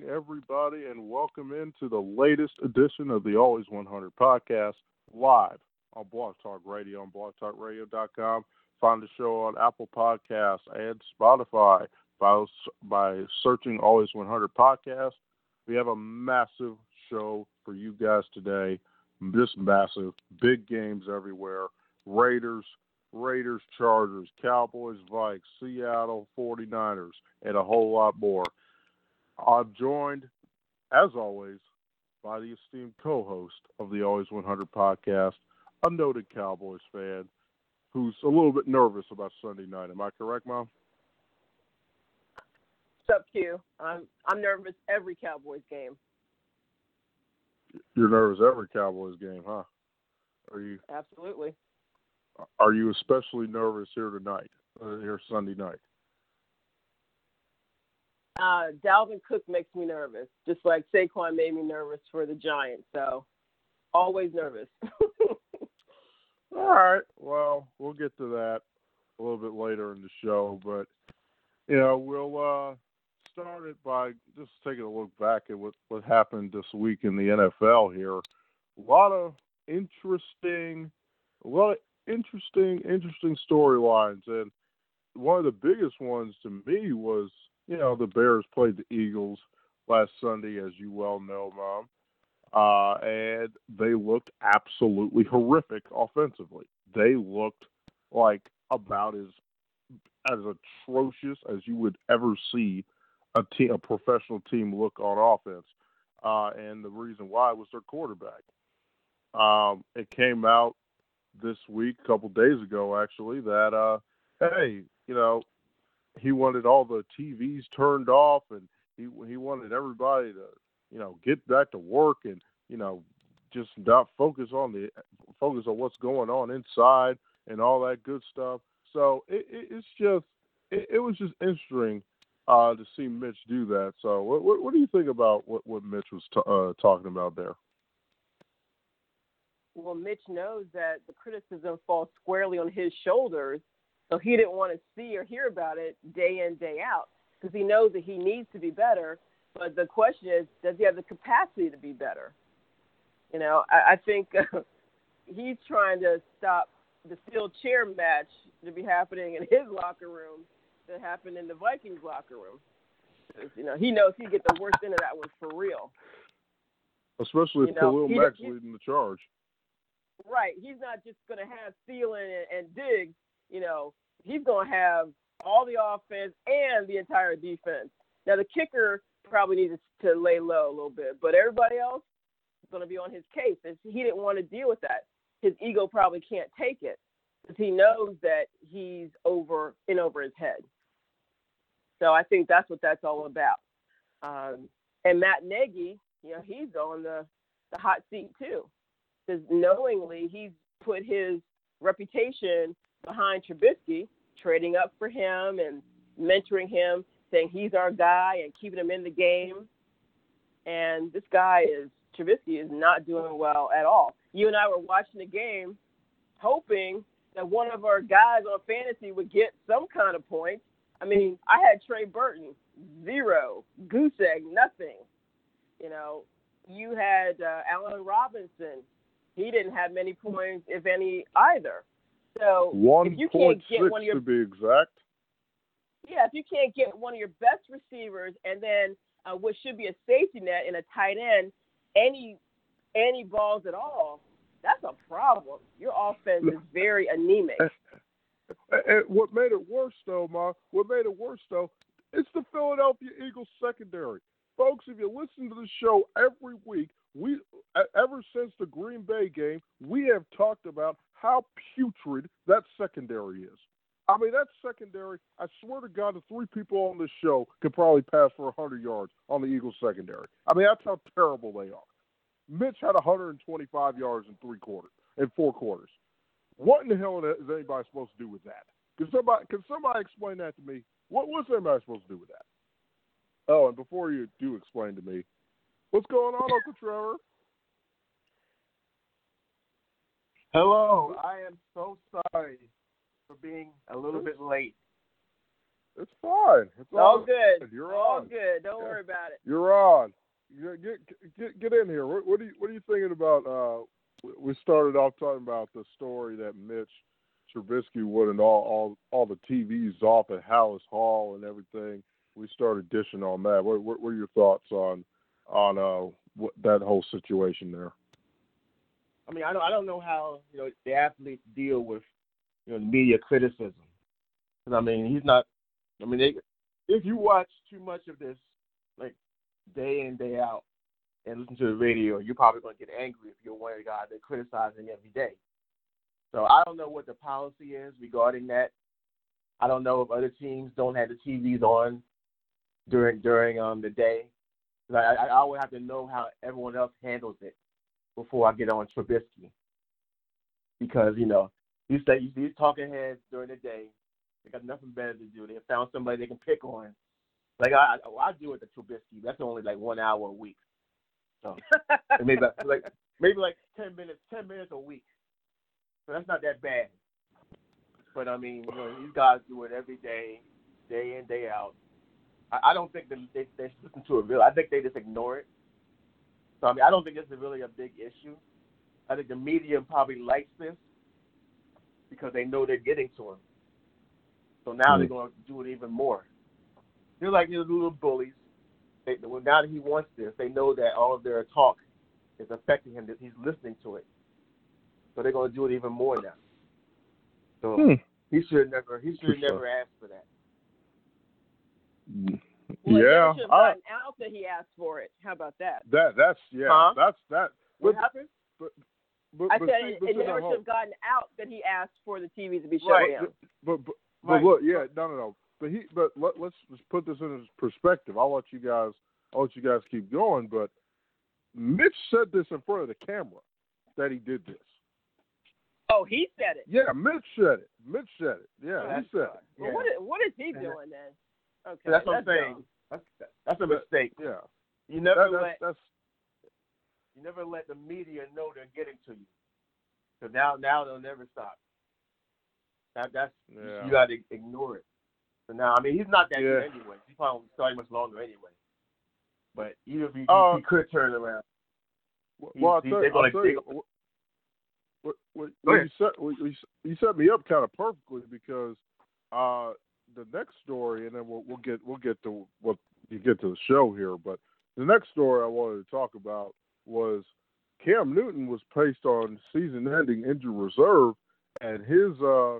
Evening, everybody, and welcome into the latest edition of the Always 100 podcast, live on Blog Talk Radio on blogtalkradio.com. Find the show on Apple Podcasts and Spotify by, by searching Always 100 Podcast. We have a massive show for you guys today. Just massive, big games everywhere. Raiders, Raiders, Chargers, Cowboys, Vikes, Seattle 49ers, and a whole lot more. I'm joined, as always, by the esteemed co host of the Always 100 podcast, a noted Cowboys fan who's a little bit nervous about Sunday night. Am I correct, Mom? What's up, Q? I'm, I'm nervous every Cowboys game. You're nervous every Cowboys game, huh? Are you? Absolutely. Are you especially nervous here tonight, uh, here Sunday night? Uh, Dalvin Cook makes me nervous, just like Saquon made me nervous for the Giants. So, always nervous. All right. Well, we'll get to that a little bit later in the show, but you know, we'll uh, start it by just taking a look back at what what happened this week in the NFL. Here, a lot of interesting, a lot of interesting, interesting storylines, and one of the biggest ones to me was you know, the Bears played the Eagles last Sunday, as you well know, Mom. Uh, and they looked absolutely horrific offensively. They looked like about as as atrocious as you would ever see a team, a professional team look on offense. Uh, and the reason why was their quarterback. Um, it came out this week, a couple days ago, actually, that uh, hey, you know, he wanted all the TVs turned off and he he wanted everybody to you know get back to work and you know just not focus on the focus on what's going on inside and all that good stuff. So it, it, it's just it, it, was just interesting uh, to see Mitch do that. So what, what, what do you think about what what Mitch was t- uh, talking about there? Well, Mitch knows that the criticism falls squarely on his shoulders so he didn't want to see or hear about it day in, day out because he knows that he needs to be better. But the question is, does he have the capacity to be better? You know, I, I think uh, he's trying to stop the steel chair match to be happening in his locker room that happened in the Vikings locker room. You know, he knows he get the worst end of that one for real. Especially if you know, Khalil Mack's leading the charge. Right. He's not just going to have Thielen and, and Diggs you know, he's going to have all the offense and the entire defense. Now, the kicker probably needs to lay low a little bit, but everybody else is going to be on his case. He didn't want to deal with that. His ego probably can't take it because he knows that he's over in over his head. So I think that's what that's all about. Um, and Matt Nagy, you know, he's on the, the hot seat too, because knowingly he's put his reputation behind Trubisky, trading up for him and mentoring him, saying he's our guy and keeping him in the game. And this guy is Trubisky is not doing well at all. You and I were watching the game, hoping that one of our guys on fantasy would get some kind of points. I mean, I had Trey Burton, zero, goose egg, nothing. You know, you had uh, Allen Robinson. He didn't have many points, if any, either. So one if you can't get one of your to be exact. Yeah, if you can't get one of your best receivers and then uh, what should be a safety net and a tight end, any any balls at all, that's a problem. Your offense is very anemic. And what made it worse, though, Ma, what made it worse, though, it's the Philadelphia Eagles secondary. Folks, if you listen to the show every week, we ever since the Green Bay game, we have talked about how putrid that secondary is. I mean, that secondary, I swear to God, the three people on this show could probably pass for 100 yards on the Eagles secondary. I mean, that's how terrible they are. Mitch had 125 yards in three quarters, in four quarters. What in the hell is anybody supposed to do with that? Can somebody, can somebody explain that to me? What, was anybody supposed to do with that? Oh, and before you do explain to me, what's going on, Uncle Trevor? Hello, I am so sorry for being a little bit late. It's fine. It's all, all good. You're all on. good. Don't yeah. worry about it. You're on. Get get get in here. What, what are you What are you thinking about? Uh, we started off talking about the story that Mitch Trubisky wanted all all all the TVs off at Halas Hall and everything. We started dishing on that. What What, are your thoughts on on uh what, that whole situation there? I mean, I don't I don't know how you know the athletes deal with you know media criticism. Because I mean, he's not. I mean, they, if you watch too much of this, like day in day out, and listen to the radio, you're probably going to get angry if you're one of the guys that criticizing every day. So I don't know what the policy is regarding that. I don't know if other teams don't have the TVs on during during um the day. I, I I would have to know how everyone else handles it before I get on Trubisky. Because you know you these these talking heads during the day, they got nothing better to do. They found somebody they can pick on. Like I I, I do it to Trubisky. That's only like one hour a week. So maybe like maybe like ten minutes ten minutes a week. So that's not that bad. But I mean, you know, these guys do it every day, day in, day out. I, I don't think they, they they listen to it real. I think they just ignore it. So I mean, I don't think it's really a big issue. I think the media probably likes this because they know they're getting to him. So now mm-hmm. they're going to do it even more. They're like these little bullies. They, now that he wants this, they know that all of their talk is affecting him. That he's listening to it. So they're going to do it even more now. So hmm. he should never he should never ask for that. Well, yeah, should have gotten out that he asked for it. How about that? That that's yeah, huh? that's that. What but, happened? But, but, I but said see, it, it never should have gotten out that he asked for the TV to be shut right. down. But but, but right. look, yeah, no, no, no. But he, but let, let's let's put this in perspective. I'll let you guys, I'll let you guys keep going. But Mitch said this in front of the camera that he did this. Oh, he said it. Yeah, Mitch said it. Mitch said it. Yeah, oh, he said it. Well, yeah. what is, what is he doing then? Okay, that's what I'm saying. Dumb. That's that's a mistake. Yeah. You never that, let that's, you never let the media know they're getting to you. So now now they'll never stop. That that's yeah. you got to ignore it. So now I mean he's not that yeah. good anyway. He's probably won't starting much longer anyway. But even if he, uh, he could turn around. Well, he, I'll they're I'll tell you, what, what, what you, set, what, you set me up kind of perfectly because uh, the next story, and then we'll, we'll get we'll get to what you get to the show here. But the next story I wanted to talk about was Cam Newton was placed on season-ending injury reserve, and his uh,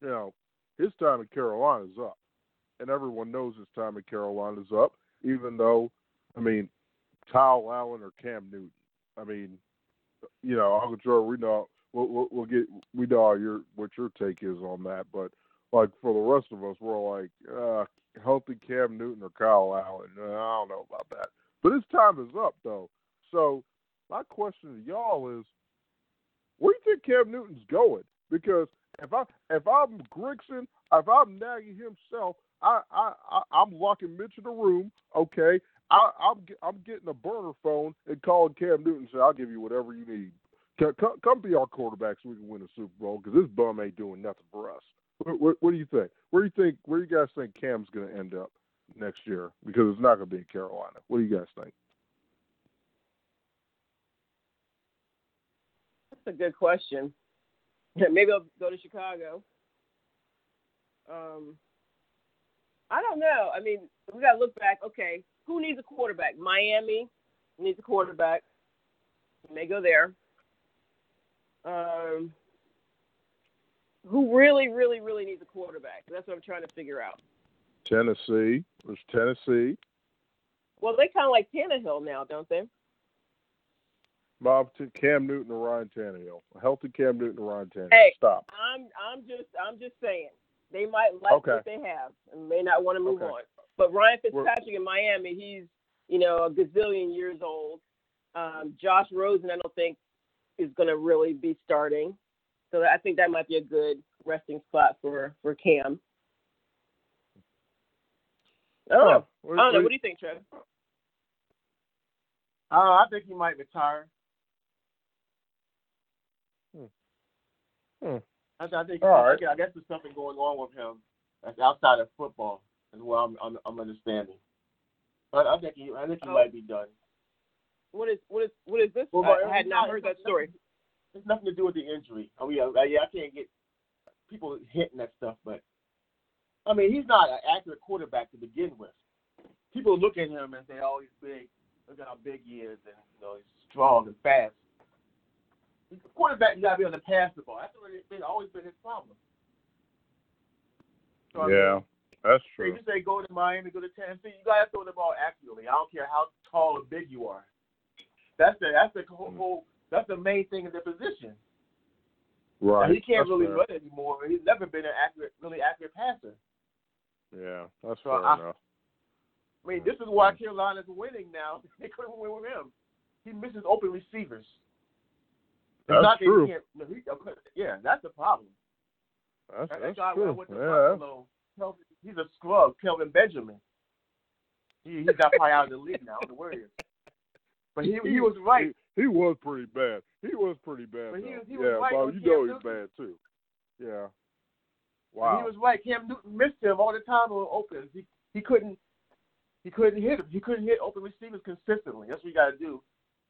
you know his time in Carolina is up, and everyone knows his time in Carolina is up. Even though, I mean, Kyle Allen or Cam Newton. I mean, you know, Uncle Joe, we know we'll, we'll, we'll get we know your what your take is on that, but like for the rest of us, we're like uh, healthy Cam Newton or Kyle Allen. Uh, I don't know about that, but his time is up though. So my question to y'all is, where do you think Cam Newton's going? Because if I if I'm Grigson, if I'm Nagy himself, I I, I I'm locking Mitch in the room. Okay, I, I'm I'm getting a burner phone and calling Cam Newton and say I'll give you whatever you need. Come, come be our quarterback so we can win a Super Bowl because this bum ain't doing nothing for us. What, what, what, do you think? Where do you think? Where do you guys think Cam's going to end up next year? Because it's not going to be in Carolina. What do you guys think? That's a good question. Maybe I'll go to Chicago. Um, I don't know. I mean, we got to look back. Okay, who needs a quarterback? Miami needs a quarterback. May go there. Um, who really, really, really needs a quarterback? That's what I'm trying to figure out. Tennessee. There's Tennessee. Well, they kind of like Tannehill now, don't they? Bob, Cam Newton or Ryan Tannehill. A healthy Cam Newton or Ryan Tannehill. Hey, stop. I'm I'm just I'm just saying they might like okay. what they have and may not want to move okay. on. But Ryan Fitzpatrick We're, in Miami, he's you know a gazillion years old. Um, Josh Rosen, I don't think is going to really be starting, so I think that might be a good resting spot for for Cam. I don't know. I don't know. What do you think, Trev? Uh, I think he might retire. Hmm. Hmm. I, I think All right. I guess there's something going on with him That's outside of football, is what I'm I'm, I'm understanding. But I think he I think he Oh. might be done. What is what is what is this? Well, I, I had not not- heard that story. It's nothing to do with the injury. I mean, yeah, uh, yeah, I can't get people hitting that stuff, but I mean, he's not an accurate quarterback to begin with. People look at him and say, "Oh, he's big. Look at how big he is, and you know, he's strong and fast." He's a quarterback. You got to be able to pass the ball. That's been, always been his problem. So, I mean, Yeah, that's true. you say go to Miami, go to Tennessee. You gotta throw the ball accurately. I don't care how tall or big you are. That's the that's the whole, mm. whole that's the main thing in the position. Now, Right. he can't That's really fair. run anymore. He's never been an accurate, really accurate passer. Yeah, that's So fair I- enough. I mean, this is why Carolina's winning now. They couldn't win with him. He misses open receivers. It's That's not that he true. can't- no, he- yeah, that's the problem. That's, That, that's true. when I went to Yeah, Buffalo, Kelvin, he's a scrub, Kelvin Benjamin. He, he's not probably out of the league now. I don't know where he is. But he he was right. He, was pretty bad. He was pretty bad. But he was- he was yeah, Bob, you Cam know he's Newton. bad too. Yeah. Wow. He was right. Cam Newton missed him all the time on opens. He he couldn't he couldn't hit him. He couldn't hit open receivers consistently. That's what you got to do.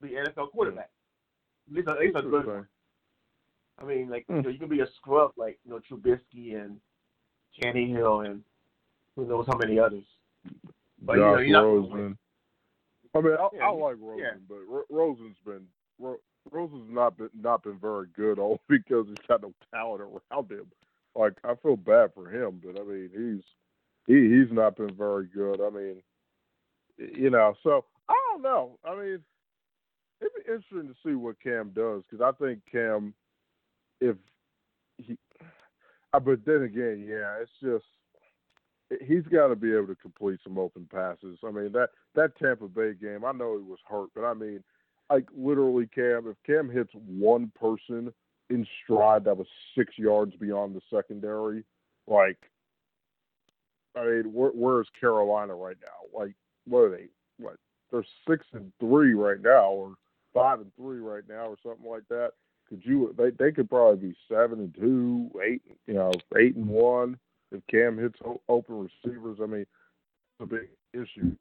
Be an NFL quarterback. At least a, at least a good one. I mean, like Hmm. you know, you can be a scrub like you know Trubisky and Tannehill and who knows how many others. But you know, Josh you're not gonna win. Rosen. I mean, I, Yeah, I like Rosen, yeah. but Ro- Rosen's been Ro- Rosen's not been not been very good, all because he's got no talent around him. Like I feel bad for him, but I mean he's he he's not been very good. I mean, you know, so I don't know. I mean, it'd be interesting to see what Cam does because I think Cam, if he, but then again, yeah, it's just he's got to be able to complete some open passes. I mean that that Tampa Bay game, I know he was hurt, but I mean, like literally, Cam, if Cam hits one person in stride that was six yards beyond the secondary, like, I mean, where, where is Carolina right now? Like, what are they? What they're six and three right now, or five and three right now, or something like that. Could you? They they could probably be seven and two, eight, you know, eight and one if Cam hits open receivers. I mean, it's a big issue.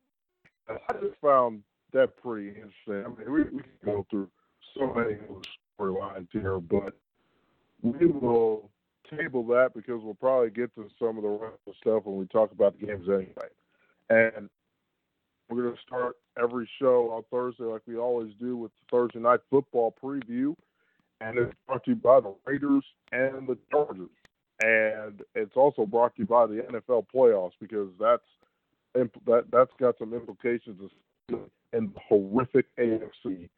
I just found that pretty interesting. I mean, we, we can go through so many storylines here, but we will table that because we'll probably get to some of the rest of stuff when we talk about the games anyway. And we're going to start every show on Thursday like we always do with the Thursday night football preview. And it's brought to you by the Raiders and the Chargers and it's also brought to you by the NFL playoffs because that's that that's got some implications in horrific AFC.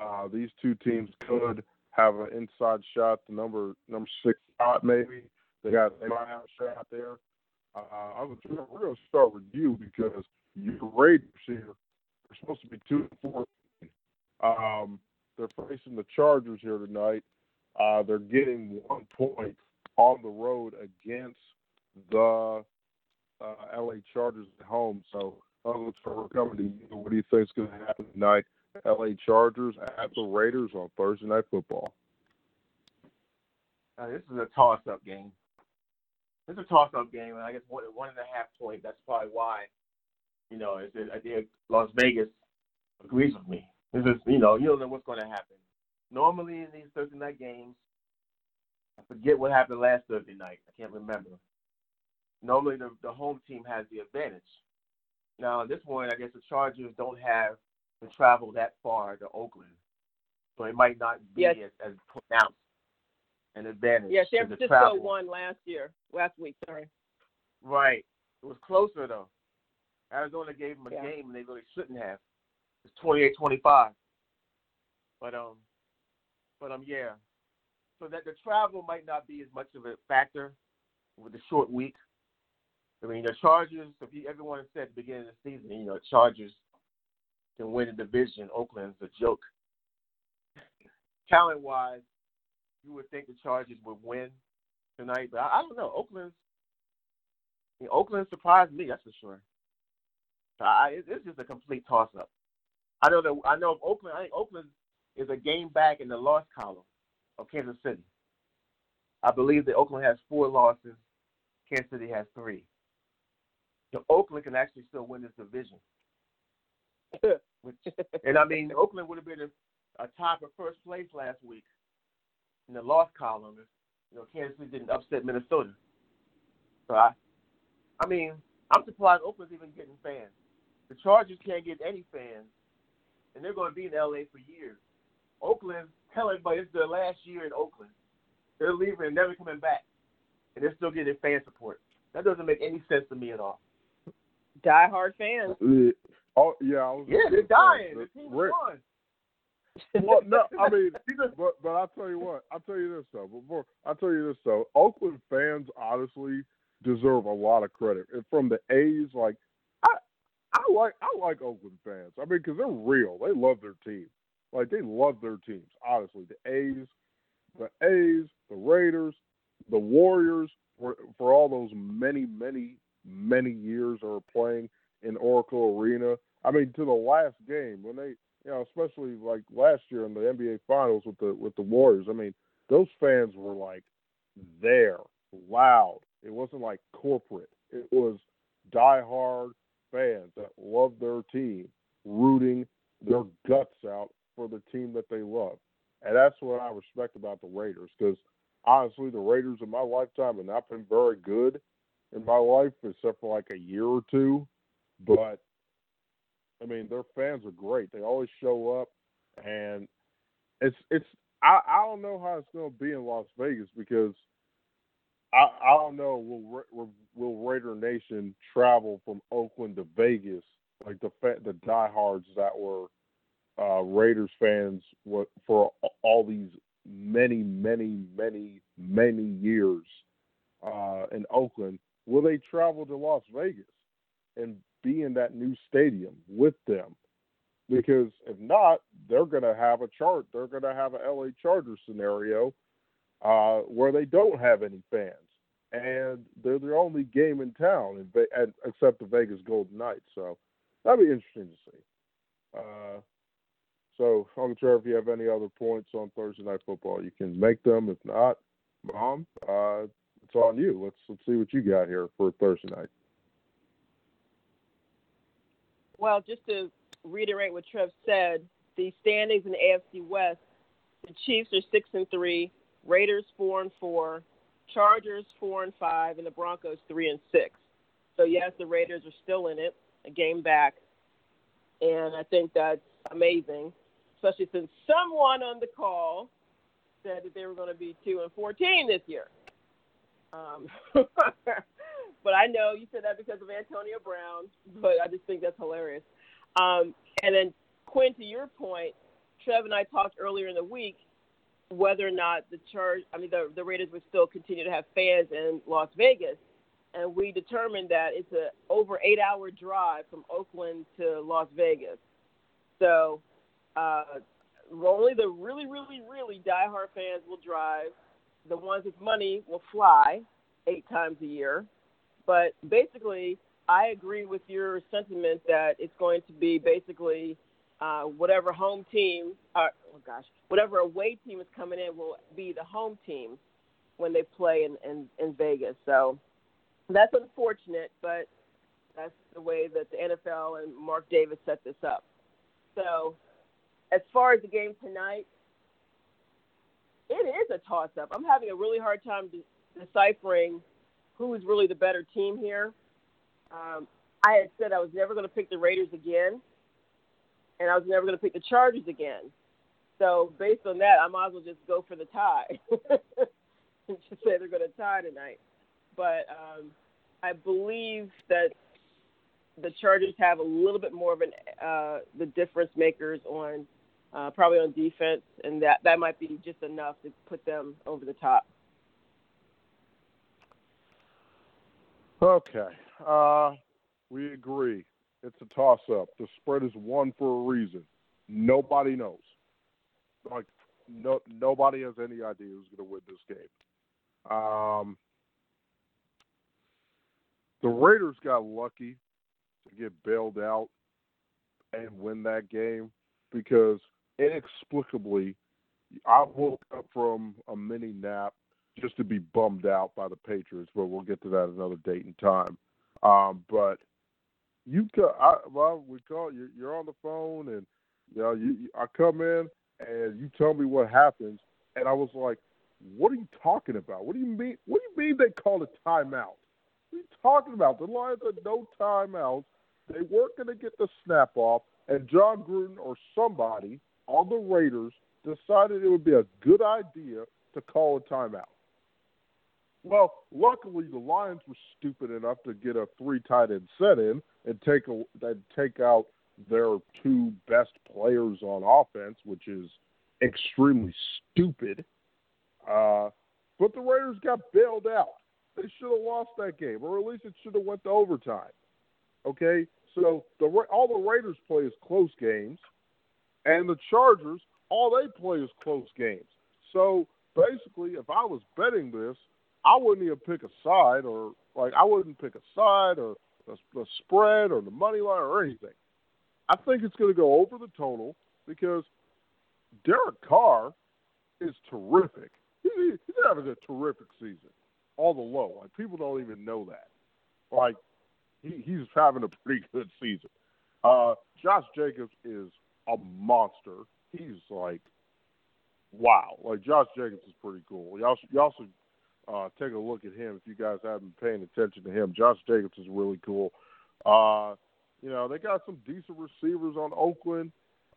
Uh, these two teams could have an inside shot, the number number six spot maybe. They got they might have a shot there. Uh, I was we're going to start with you because your Raiders here are supposed to be two and four. Um, they're facing the Chargers here tonight. Uh, they're getting one point on the road against the uh, LA Chargers at home. So uh, looks coming to you. What do you think is going to happen tonight? LA Chargers at the Raiders on Thursday Night Football. Uh, this is a toss-up game. It's a toss-up game, and I guess one one and a half point. That's probably why, you know, it's, I think Las Vegas agrees with me. This is, you know, you don't know what's going to happen. Normally in these Thursday night games, I forget what happened last Thursday night. I can't remember. Normally the the home team has the advantage. Now, this point, I guess the Chargers don't have to travel that far to Oakland, so it might not be Yes. as, as pronounced an advantage. Yeah, San Francisco travel. won last year, last week. Sorry. Right. It was closer though. Arizona gave them a Yeah. game and they really shouldn't have. It's 28-25. But um, but um, yeah. So that the travel might not be as much of a factor with the short week. I mean, the Chargers. If you, everyone said at the beginning of the season, you know, Chargers can win the division. Oakland's a joke. Talent wise, you would think the Chargers would win tonight, but I, I don't know. Oakland's Oakland surprised me, that's for sure. I, it- it's just a complete toss-up. I know that I know Oakland. I think Oakland is a game back in the loss column of Kansas City. I believe that Oakland has four losses. Kansas City has three. So Oakland can actually still win this division. Which, and I mean, Oakland would have been a, a tie for first place last week in the loss column if you know Kansas City didn't upset Minnesota. So I, I mean, I'm surprised Oakland's even getting fans. The Chargers can't get any fans, and they're going to be in LA for years. Oakland, tell everybody it's their last year in Oakland. They're leaving and never coming back, and they're still getting fan support. That doesn't make any sense to me at all. Die hard fans. Uh, oh yeah, I was yeah, they're dying. The team Rick, won. well, no, I mean, but but I'll tell you what. I'll tell you this though. Before I'll tell you this though, Oakland fans honestly deserve a lot of credit. And from the A's, like I I like I like Oakland fans. I mean, because they're real. They love their team. Like they love their teams. Honestly, the A's, the A's, the Raiders, the Warriors, for, for all those many many many years are playing in Oracle Arena. I mean, to the last game when they, you know, especially like last year in the NBA Finals with the with the Warriors. I mean, those fans were like there, loud. It wasn't like corporate. It was diehard fans that love their team, rooting their guts out for the team that they love. And that's what I respect about the Raiders because honestly, the Raiders in my lifetime have not been very good in my life, except for like a year or two. But I mean, their fans are great. They always show up, and it's it's. I I don't know how it's going to be in Las Vegas because I I don't know will will, Raider Nation travel from Oakland to Vegas like the the diehards that were uh, Raiders fans for all these many many many many years uh, in Oakland. Will they travel to Las Vegas and be in that new stadium with them. Because if not, they're going to have a chart. They're going to have a LA Chargers scenario uh, where they don't have any fans, and they're the only game in town, and, except the Vegas Golden Knights. So that'd be interesting to see. Uh, so, Uncle Trevor, if you have any other points on Thursday Night Football, you can make them. If not, Mom, uh, it's on you. Let's let's see what you got here for Thursday night. Well, just to reiterate what Trev said, the standings in the AFC West, the Chiefs are six and three, Raiders four and four, Chargers four and five, and the Broncos three and six. So yes, the Raiders are still in it, a game back, and I think that's amazing, especially since someone on the call said that they were going to be two and fourteen this year. Um, but I know you said that because of Antonio Brown, but I just think that's hilarious. Um, and then Quinn, to your point, Trev and I talked earlier in the week whether or not the charge, I mean, the, the Raiders would still continue to have fans in Las Vegas. And we determined that it's a over eight hour drive from Oakland to Las Vegas. So uh, only the really, really, really diehard fans will drive. The ones with money will fly eight times a year. But basically, I agree with your sentiment that it's going to be basically uh, whatever home team, uh, oh gosh, whatever away team is coming in will be the home team when they play in, in, in Vegas. So that's unfortunate, but that's the way that the NFL and Mark Davis set this up. So as far as the game tonight, it is a toss up. I'm having a really hard time de- deciphering who is really the better team here. Um, I had said I was never going to pick the Raiders again, and I was never going to pick the Chargers again. So based on that, I might as well just go for the tie and just say they're going to tie tonight. But um, I believe that the Chargers have a little bit more of an uh, the difference makers on uh, probably on defense, and that that might be just enough to put them over the top. Okay. Uh, we agree. It's a toss up. The spread is one for a reason. Nobody knows. Like no nobody has any idea who's going to win this game. Um, the Raiders got lucky to get bailed out and win that game because inexplicably I woke up from a mini nap just to be bummed out by the Patriots. But we'll get to that another date and time. Um, but you, I, well, we call you. You're on the phone, and you know, you, I come in and you tell me what happens, and I was like, "What are you talking about? What do you mean? What do you mean they called a timeout? What are you talking about? The Lions had no timeouts. They weren't going to get the snap off, and Jon Gruden or somebody on the Raiders decided it would be a good idea to call a timeout. Well, luckily the Lions were stupid enough to get a three tight end set in and take a and take out their two best players on offense, which is extremely stupid. Uh, but the Raiders got bailed out. They should have lost that game, or at least it should have went to overtime. Okay, so the all the Raiders play is close games, and the Chargers all they play is close games. So basically, if I was betting this, I wouldn't even pick a side, or like I wouldn't pick a side or the, the spread or the money line or anything. I think it's going to go over the total because Derek Carr is terrific. He's, he's having a terrific season, all the low. Like people don't even know that. Like he, he's having a pretty good season. Uh, Josh Jacobs is a monster. He's like, wow. Like Josh Jacobs is pretty cool. Y'all, y'all uh, take a look at him if you guys haven't paying attention to him. Josh Jacobs is really cool. Uh, you know, they got some decent receivers on Oakland.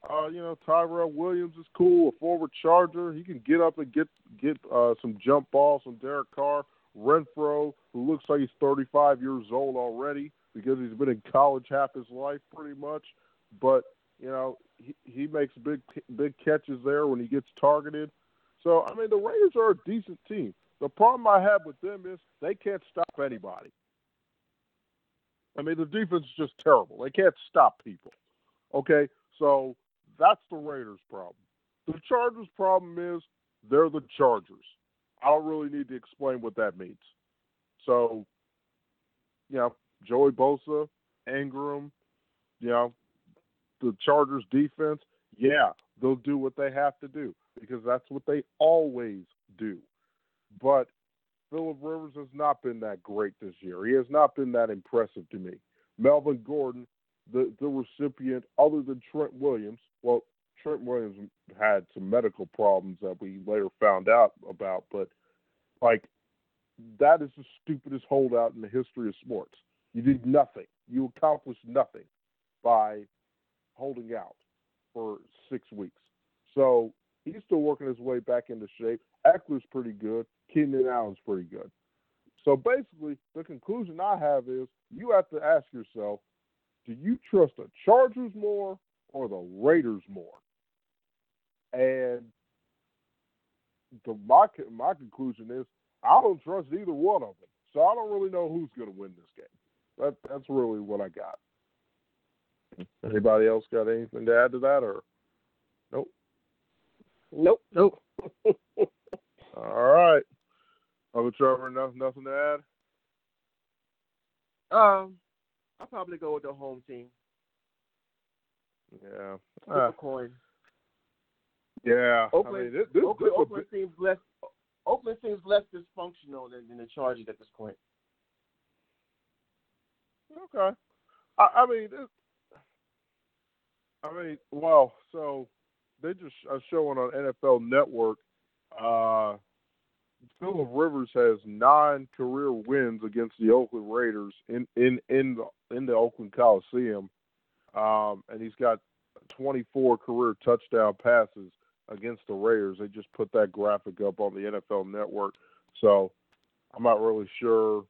Uh, you know, Tyrell Williams is cool, a forward charger. He can get up and get get uh, some jump balls from Derek Carr. Renfrow, who looks like he's 35 years old already because he's been in college half his life pretty much. But, you know, he, he makes big big catches there when he gets targeted. So, I mean, the Raiders are a decent team. The problem I have with them is they can't stop anybody. I mean, the defense is just terrible. They can't stop people. Okay, so that's the Raiders' problem. The Chargers' problem is they're the Chargers. I don't really need to explain what that means. So, you know, Joey Bosa, Ingram, you know, the Chargers defense, yeah, they'll do what they have to do because that's what they always do. But Philip Rivers has not been that great this year. He has not been that impressive to me. Melvin Gordon, the the recipient, other than Trent Williams, well, Trent Williams had some medical problems that we later found out about, but like that is the stupidest holdout in the history of sports. You did nothing. You accomplished nothing by holding out for six weeks. So he's still working his way back into shape. Ekeler's pretty good. Keenan Allen's pretty good. So basically, the conclusion I have is you have to ask yourself, do you trust the Chargers more or the Raiders more? And the, my my conclusion is I don't trust either one of them. So I don't really know who's going to win this game. That that's really what I got. Anybody else got anything to add to that, or nope? Nope. Nope. All right. Uncle Trevor, nothing, nothing to add. Um, I'll probably go with the home team. Yeah. Uh, coin. Yeah. Oakland, I mean, this, this, Oakland, this Oakland seems less. Oakland seems less dysfunctional than, than the Chargers at this point. Okay. I, I mean, it, I mean, well, so they just are showing on NFL Network. Uh, Philip Rivers has nine career wins against the Oakland Raiders in in in the in the Oakland Coliseum, um, and he's got 24 career touchdown passes against the Raiders. They just put that graphic up on the NFL Network, so I'm not really sure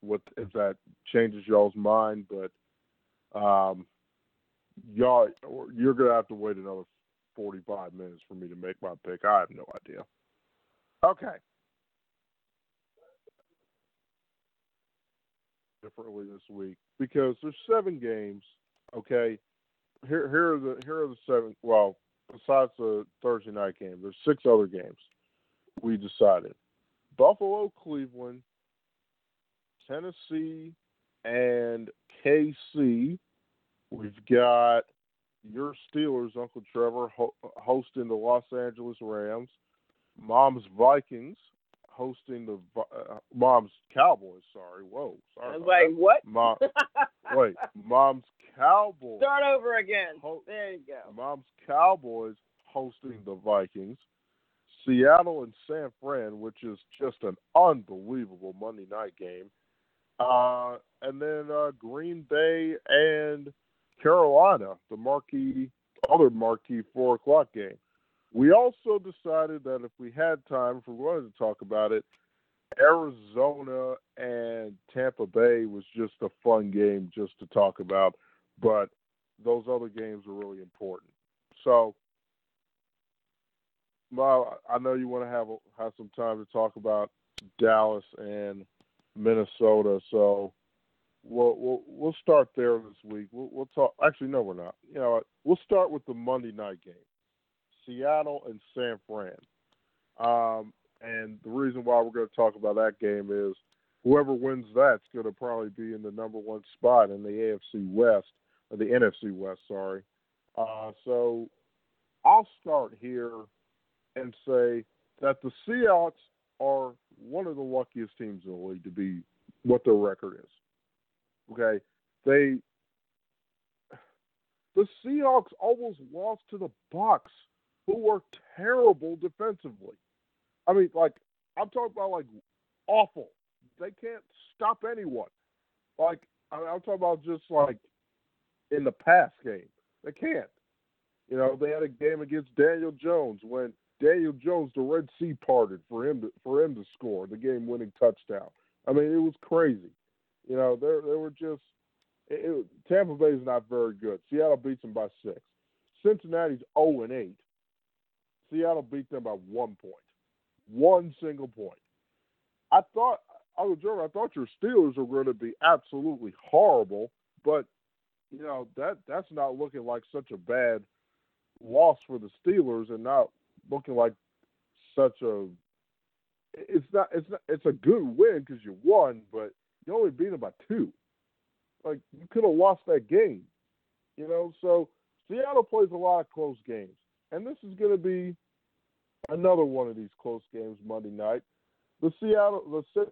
what if that changes y'all's mind, but um, y'all you're gonna have to wait another 45 minutes for me to make my pick. I have no idea. Okay. Differently this week because there's seven games. Okay, here here are the here are the seven. Well, besides the Thursday night game, there's six other games. We decided Buffalo, Cleveland, Tennessee, and KC. We've got your Steelers, Uncle Trevor, ho- hosting the Los Angeles Rams. Mom's Vikings hosting the uh, Mom's Cowboys. Sorry, whoa, sorry. I was like, that. what? Mom, wait, Mom's Cowboys. Start over again. Ho- There you go. Mom's Cowboys hosting the Vikings. Seattle and San Fran, which is just an unbelievable Monday night game. Uh, and then uh, Green Bay and Carolina, the marquee, other marquee four o'clock game. We also decided that if we had time, if we wanted to talk about it, Arizona and Tampa Bay was just a fun game just to talk about, but those other games are really important. So, well, I know you want to have have some time to talk about Dallas and Minnesota, so we'll we'll, we'll start there this week. We'll, we'll talk. Actually, no, we're not. You know, we'll start with the Monday night game, Seattle and San Fran. Um, and the reason why we're going to talk about that game is whoever wins that's going to probably be in the number one spot in the AFC West or the NFC West. Sorry. Uh, so I'll start here and say that the Seahawks are one of the luckiest teams in the league to be what their record is. Okay, they the Seahawks almost lost to the Bucs, who were terrible defensively. I mean, like I'm talking about like awful. They can't stop anyone. Like I mean, I'm talking about just like in the pass game, they can't. You know, they had a game against Daniel Jones when Daniel Jones, the Red Sea parted for him to for him to score the game winning touchdown. I mean, it was crazy. You know, they they were just it, it, Tampa Bay is not very good. Seattle beats them by six. Cincinnati's zero oh and eight. Seattle beat them by one point, one single point. I thought I was German. I thought your Steelers were going to be absolutely horrible, but you know that that's not looking like such a bad loss for the Steelers, and not looking like such a. It's not. It's not. It's a good win because you won, but you only beat them by two. Like you could have lost that game, you know. So Seattle plays a lot of close games, and this is going to be another one of these close games Monday night. The Seattle, the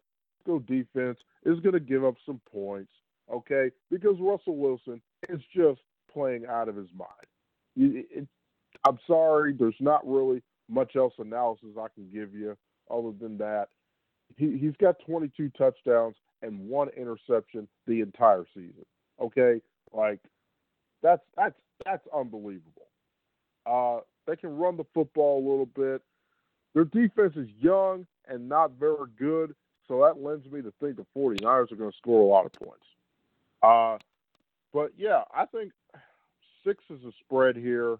Cisco defense is going to give up some points, okay? Because Russell Wilson is just playing out of his mind. It, it, I'm sorry, there's not really much else analysis I can give you other than that. He, he's got 22 touchdowns and one interception the entire season. Okay, like that's that's that's unbelievable. Uh, they can run the football a little bit. Their defense is young and not very good, so that lends me to think the 49ers are going to score a lot of points. Uh, but yeah, I think six is a spread here.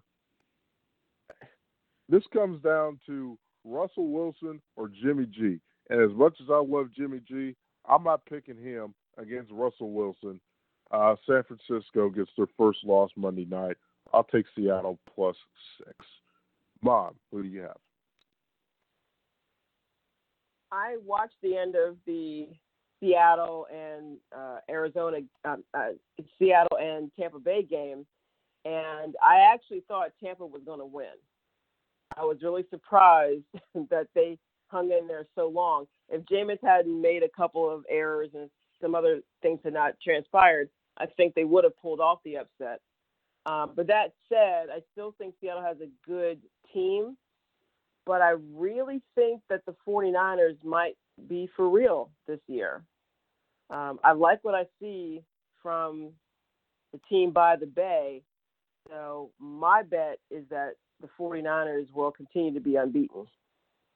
This comes down to Russell Wilson or Jimmy G. And as much as I love Jimmy G, I'm not picking him against Russell Wilson. Uh, San Francisco gets their first loss Monday night. I'll take Seattle plus six. Mom, who do you have? I watched the end of the Seattle and uh, Arizona, uh, uh, Seattle and Tampa Bay game, and I actually thought Tampa was going to win. I was really surprised that they hung in there so long. If Jameis hadn't made a couple of errors and some other things had not transpired, I think they would have pulled off the upset. Um, but that said, I still think Seattle has a good team, but I really think that the 49ers might be for real this year. Um, I like what I see from the team by the Bay. So my bet is that the 49ers will continue to be unbeaten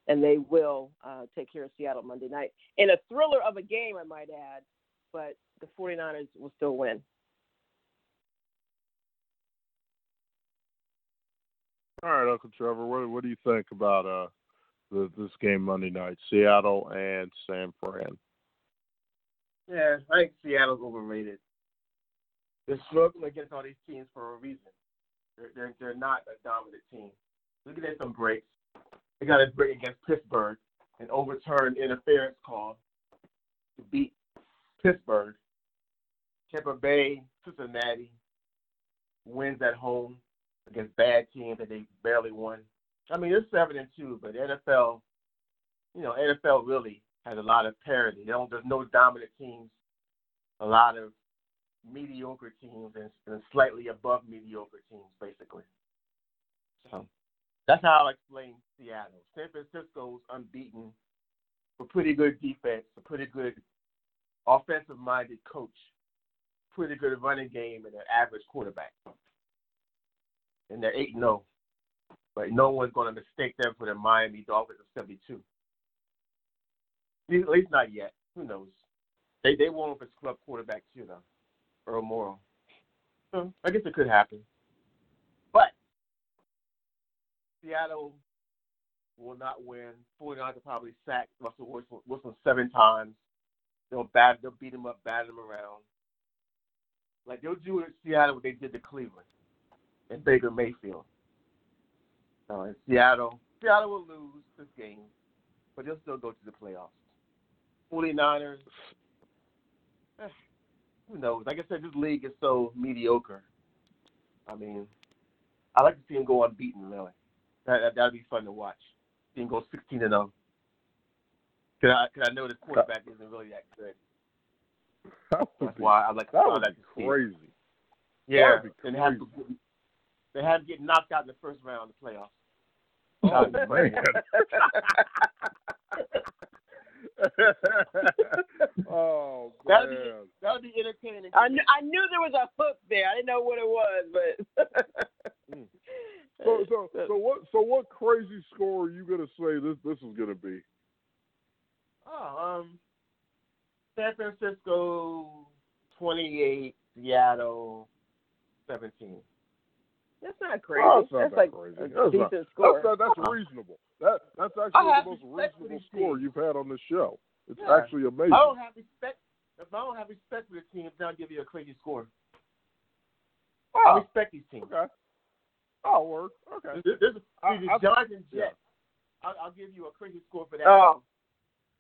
and they will uh, take care of Seattle Monday night in a thriller of a game, I might add. But the 49ers will still win. All right, Uncle Trevor, what, what do you think about uh, the, this game Monday night, Seattle and San Fran? Yeah, I think Seattle's overrated. They're struggling against all these teams for a reason. They're they're, they're not a dominant team. Look at some breaks. They got a break against Pittsburgh and overturned interference call to beat Pittsburgh. Tampa Bay, Cincinnati wins at home against bad teams that they barely won. I mean, it's seven and two, but NFL, you know, NFL really has a lot of parity. There's no dominant teams, a lot of mediocre teams and, and slightly above mediocre teams, basically. So that's how I explain Seattle. San Francisco's unbeaten, a pretty good defense, a pretty good offensive-minded coach, pretty good running game, and an average quarterback. And they're eight zero, oh. but no one's going to mistake them for the Miami Dolphins of seventy two. At least not yet. Who knows? They they won't his club quarterback too though, Earl Morrall. So I guess it could happen. But Seattle will not win. 49ers will probably sack Russell Wilson, Wilson seven times. They'll bat, they'll beat him up, bat him around. Like they'll do it in Seattle what they did to Cleveland and Baker Mayfield. So in Seattle, Seattle will lose this game, but they'll still go to the playoffs. 49ers, eh, who knows? Like I said, this league is so mediocre. I mean, I like to see him go unbeaten, really. That, that that'd be fun to watch. Him go 16 and 0. Cause I, cause I know the quarterback isn't really that good. That That's be, why I like. that would like be crazy. Yeah, be and have to they have to get knocked out in the first round of the playoffs. Oh man. oh That'd be that would be entertaining. I knew, I knew there was a hook there. I didn't know what it was, but. Mm. So so so what so what crazy score are you gonna say this this is gonna be? Oh, um, San Francisco twenty eight, Seattle seventeen. That's not crazy. Oh, not that's that like crazy. a That's not- decent That's score. that, that's reasonable. That that's actually the most reasonable score teams. you've had on this show. It's Yeah. actually amazing. I don't have respect. If I don't have respect for the teams, then I'll give you a crazy score. I Oh, respect these teams. okay. Oh, word. Okay. There's, there's, I- the I- Giants and yeah. Jets. I'll, I'll give you a crazy score for that. Oh.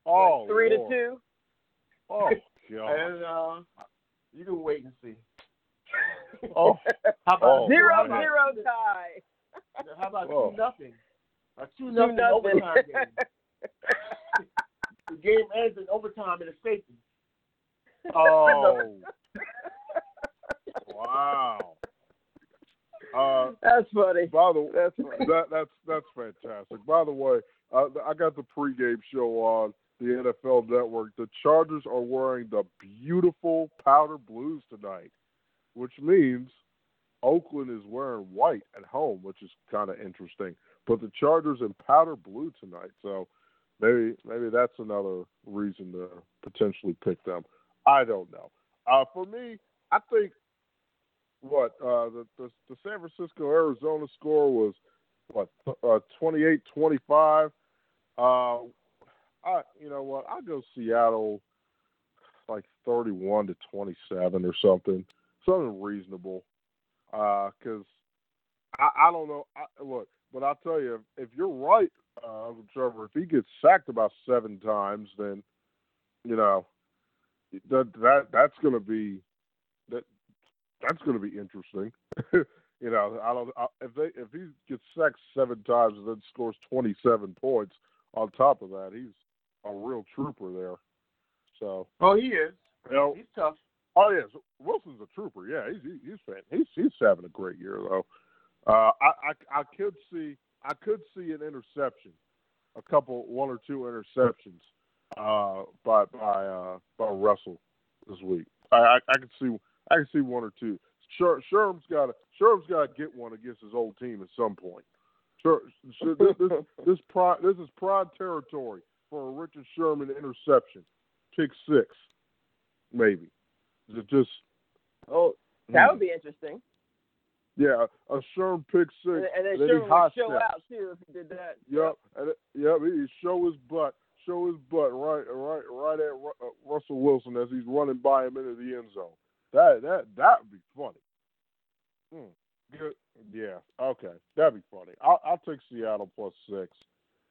Oh, Three Lord. to two. Oh, God. And uh, you can wait and see. Oh, How about Oh, Zero how about- zero tie. How about Oh. two nothing? A two Two nothing nothing. overtime game. the game ends in overtime in a safety. oh. wow. Uh, That's funny. by the That's funny. that that's that's fantastic. By the way, uh, I got the pregame show on the NFL Network. The Chargers are wearing the beautiful powder blues tonight, which means Oakland is wearing white at home, which is kind of interesting. But the Chargers in powder blue tonight, so maybe maybe that's another reason to potentially pick them. I don't know. Uh, for me, I think what uh, the, the the San Francisco Arizona score was what uh, 28-25. Uh, I you know what I go Seattle like thirty one to twenty seven or something, something reasonable. Because I I don't know. I, look, but I'll tell you, if, if you're right, uh, Uncle Trevor, if he gets sacked about seven times, then you know that that that's going to be that that's going to be interesting. you know, I don't I, if they if he gets sacked seven times and then scores twenty seven points on top of that, he's a real trooper there. So Oh, he is. you know, He's tough. Oh yes, Wilson's a trooper. Yeah, he's he, he's. He's he's having a great year though. Uh, I, I I could see I could see an interception, a couple one or two interceptions uh, by by uh, by Russell this week. I, I I could see I can see one or two. Sher, Sherm's got to Sherm's got to get one against his old team at some point. Sher, Sher, this this this, prime, this is prime territory for a Richard Sherman interception, pick six, maybe. It just Oh, that would be interesting. yeah, a Sherm pick six, And, and then and Sherman would show out too if he did that. Yep, and it, yep, he show his butt, show his butt right, right, right at uh, Russell Wilson as he's running by him into the end zone. That that that would be funny. Hmm. Good. Yeah. Okay. That'd be funny. I'll, I'll take Seattle plus six,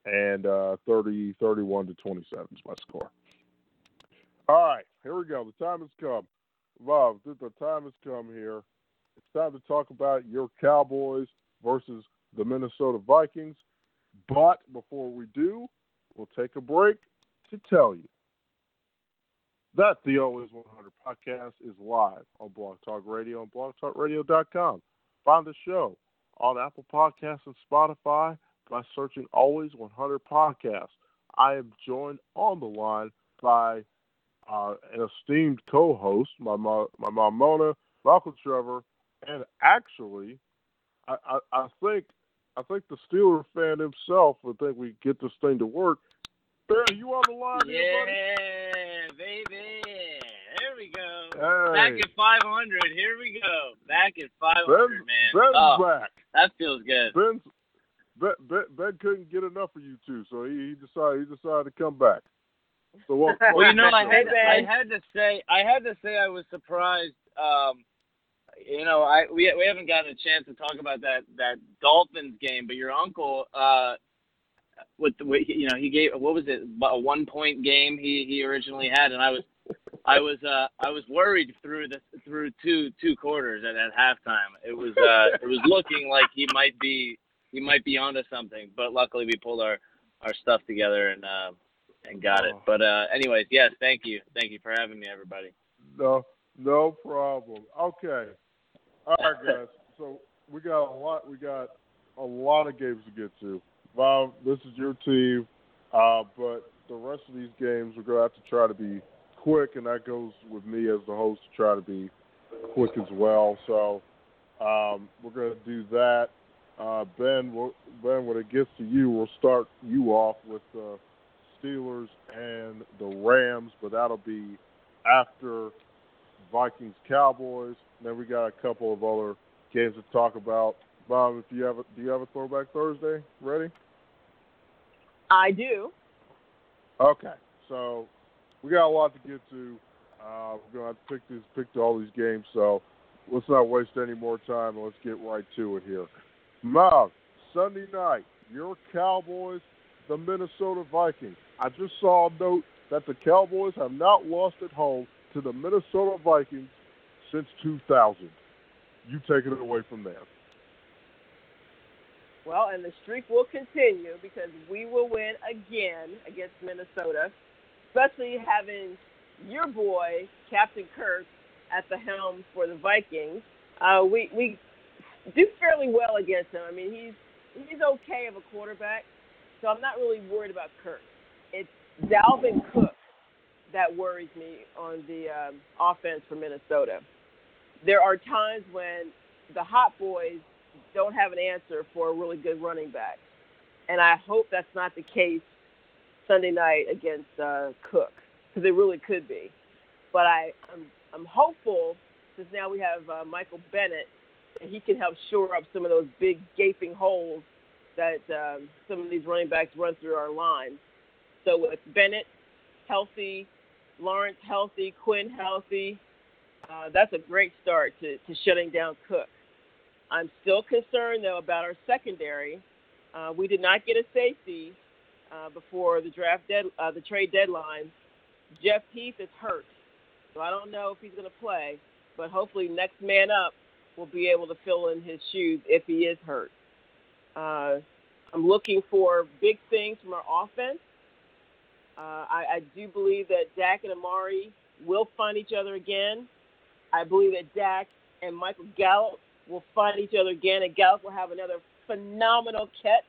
and uh, 30, 31 to twenty seven is my score. All right, here we go. The time has come. The the time has come here. It's time to talk about your Cowboys versus the Minnesota Vikings. But before we do, we'll take a break to tell you that the Always 100 podcast is live on Blog Talk Radio and blogtalkradio.com. Find the show on Apple Podcasts and Spotify by searching Always 100 Podcast. I am joined on the line by uh, an esteemed co-host, my mom, my mom Mona, Malcolm Trevor, and actually, I, I, I think I think the Steeler fan himself would think we get this thing to work. Barry, you on the line? Yeah, here, baby. There we go. Hey. Back at 500. Here we go. Back at 500, Ben, man. Ben's oh, back. that feels good. Ben's, ben, ben, ben couldn't get enough of you two, so he, he decided he decided to come back. So what? Well, you know, I Hey, had I had to say I had to say I was surprised. Um, you know, I we we haven't gotten a chance to talk about that that Dolphins game, but your uncle, uh, with the way you know he gave what was it a one point game he he originally had, and I was I was uh I was worried through the through two two quarters at, at halftime. It was uh it was looking like he might be he might be onto something, but luckily we pulled our our stuff together and uh, and got it. Oh. But uh anyways, yes, thank you, thank you for having me, everybody. No, no problem. Okay. All right, guys. So we got a lot. We got a lot of games to get to. Bob, this is your team, uh, but the rest of these games we're gonna have to try to be quick, and that goes with me as the host to try to be quick as well. So um, we're gonna do that. Uh, ben, we'll, Ben, when it gets to you, we'll start you off with the Steelers and the Rams, but that'll be after Vikings Cowboys. Then we got a couple of other games to talk about. Bob, if you have a, do you have a throwback Thursday ready? I do. Okay, so we got a lot to get to. Uh, we're gonna have to pick these, pick all these games. So let's not waste any more time. Let's get right to it here. Mav, Sunday night, your Cowboys, the Minnesota Vikings. I just saw a note that the Cowboys have not lost at home to the Minnesota Vikings since 2000. You take it away from there. Well, and the streak will continue because we will win again against Minnesota, especially having your boy Captain Kirk at the helm for the Vikings. Uh, we we do fairly well against him. I mean, he's he's okay of a quarterback, so I'm not really worried about Kirk. It's Dalvin Cook that worries me on the um, offense for Minnesota. There are times when the hot boys don't have an answer for a really good running back. And I hope that's not the case Sunday night against uh, Cook, because it really could be. But I, I'm, I'm hopeful, since now we have uh, Michael Bennett, that he can help shore up some of those big gaping holes that um, some of these running backs run through our line. So with Bennett healthy, Lawrence healthy, Quinn healthy, uh, that's a great start to, to shutting down Cook. I'm still concerned though about our secondary. Uh, we did not get a safety uh, before the draft dead, uh, the trade deadline. Jeff Heath is hurt, so I don't know if he's going to play. But hopefully, next man up will be able to fill in his shoes if he is hurt. Uh, I'm looking for big things from our offense. Uh, I, I do believe that Dak and Amari will find each other again. I believe that Dak and Michael Gallup will find each other again, and Gallup will have another phenomenal catch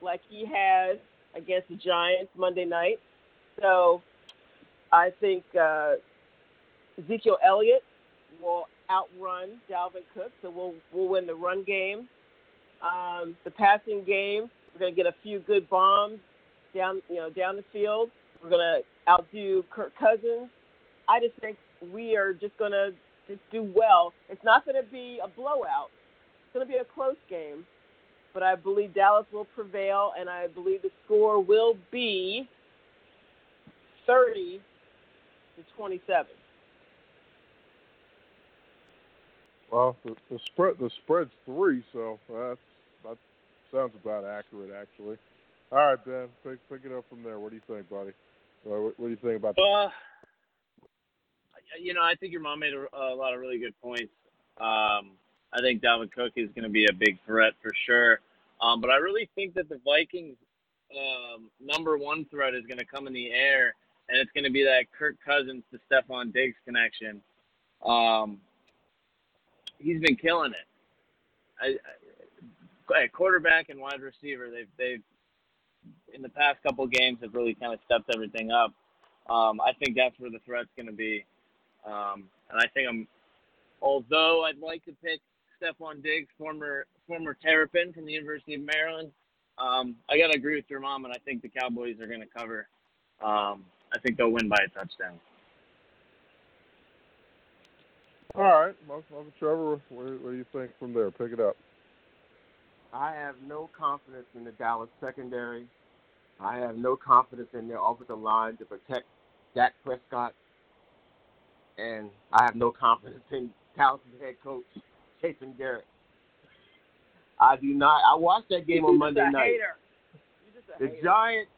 like he has against the Giants Monday night. So I think uh, Ezekiel Elliott will outrun Dalvin Cook, so we'll we'll win the run game. Um, the passing game, we're gonna get a few good bombs down you know down the field. We're gonna outdo Kirk Cousins. I just think we are just gonna just do well. It's not gonna be a blowout. It's gonna be a close game, but I believe Dallas will prevail, and I believe the score will be thirty to twenty-seven. Well, the, the spread the spread's three, so that's that sounds about accurate actually. All right, Ben, pick pick it up from there. What do you think, buddy? What, what do you think about? Uh, you know, I think your mom made a, a lot of really good points. Um, I think Dalvin Cook is going to be a big threat for sure. Um, but I really think that the Vikings um, number one threat is going to come in the air, and it's going to be that Kirk Cousins to Stefon Diggs connection. Um, he's been killing it. I, I, quarterback and wide receiver, they've they've in the past couple games have really kind of stepped everything up. Um, I think that's where the threat's going to be, um, and I think I'm. Although I'd like to pick Stefon Diggs, former former Terrapin from the University of Maryland, um, I got to agree with your mom, and I think the Cowboys are going to cover. Um, I think they'll win by a touchdown. All right, Uncle Trevor, what, what do you think from there? Pick it up. I have no confidence in the Dallas secondary. I have no confidence in their offensive line to protect Dak Prescott. And I have no confidence in Dallas' head coach, Jason Garrett. I do not. I watched that game on Monday night. The hater. Giants,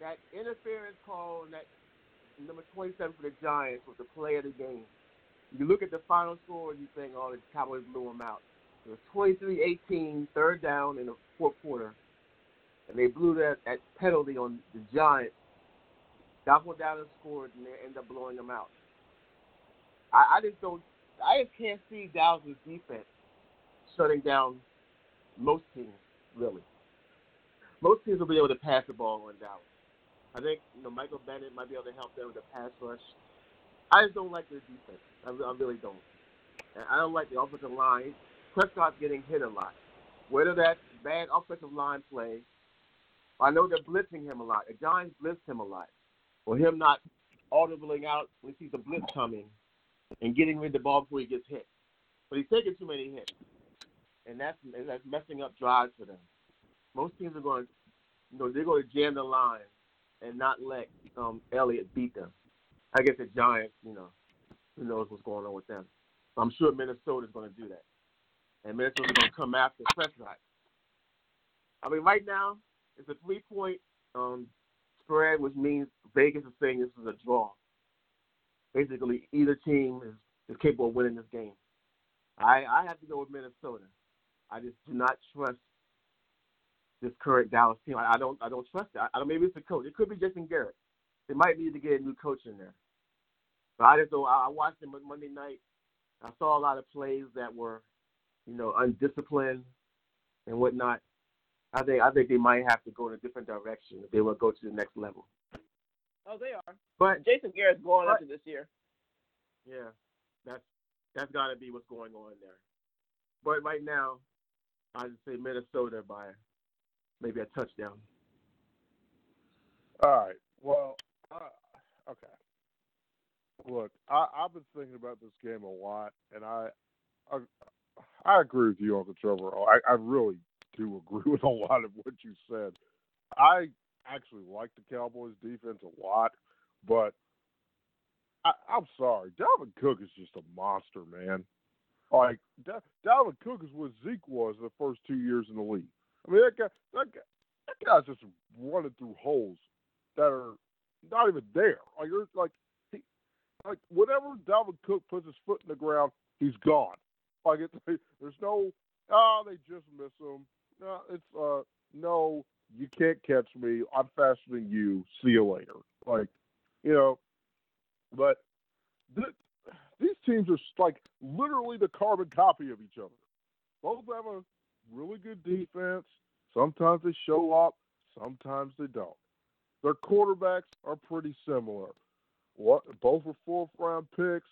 that interference call, and that number 27 for the Giants was the play of the game. You look at the final score and you think, oh, the Cowboys blew them out. It was 23-18, third down in the fourth quarter, and they blew that, that penalty on the Giants. Dallas down and scored, and they ended up blowing them out. I, I just don't. I just can't see Dallas' defense shutting down most teams, really. Most teams will be able to pass the ball on Dallas. I think you know Michael Bennett might be able to help them with the pass rush. I just don't like their defense. I, I really don't. And I don't like the offensive line. Prescott's getting hit a lot. Whether that's bad offensive line play, I know they're blitzing him a lot. The Giants blitz him a lot. Or him not audibling out when he sees the blitz coming and getting rid of the ball before he gets hit. But he's taking too many hits. And that's that's messing up drives for them. Most teams are going you know, they're going to jam the line and not let um, Elliott beat them. I guess the Giants, you know, who knows what's going on with them. I'm sure Minnesota's going to do that. And Minnesota's going to come after Prescott. I mean, right now, it's a three point um, spread, which means Vegas is saying this is a draw. Basically, either team is, is capable of winning this game. I, I have to go with Minnesota. I just do not trust this current Dallas team. I, I don't I don't trust it. I, I don't, maybe it's the coach. It could be Jason Garrett. They might need to get a new coach in there. But I just don't. I watched them Monday night. I saw a lot of plays that were, you know, undisciplined and whatnot. I think I think they might have to go in a different direction if they will go to the next level. Oh, they are. But Jason Garrett's going but, after this year. Yeah, that's that's got to be what's going on there. But right now, I just say Minnesota by maybe a touchdown. All right. Well, uh, okay. Look, I, I've been thinking about this game a lot, and I, I, I agree with you, Uncle Trevor. I, I really do agree with a lot of what you said. I actually like the Cowboys' defense a lot, but I, I'm sorry, Dalvin Cook is just a monster, man. Like da- Dalvin Cook is what Zeke was the first two years in the league. I mean, that guy, that guy, that guy's just running through holes that are not even there. Like you're like he, like whatever Dalvin Cook puts his foot in the ground, he's gone. Like there's no oh they just miss him. No, it's uh no you can't catch me. I'm faster than you. See you later. Like you know, but th- these teams are like literally the carbon copy of each other. Both have a really good defense. Sometimes they show up, sometimes they don't. Their quarterbacks are pretty similar. What both were fourth round picks.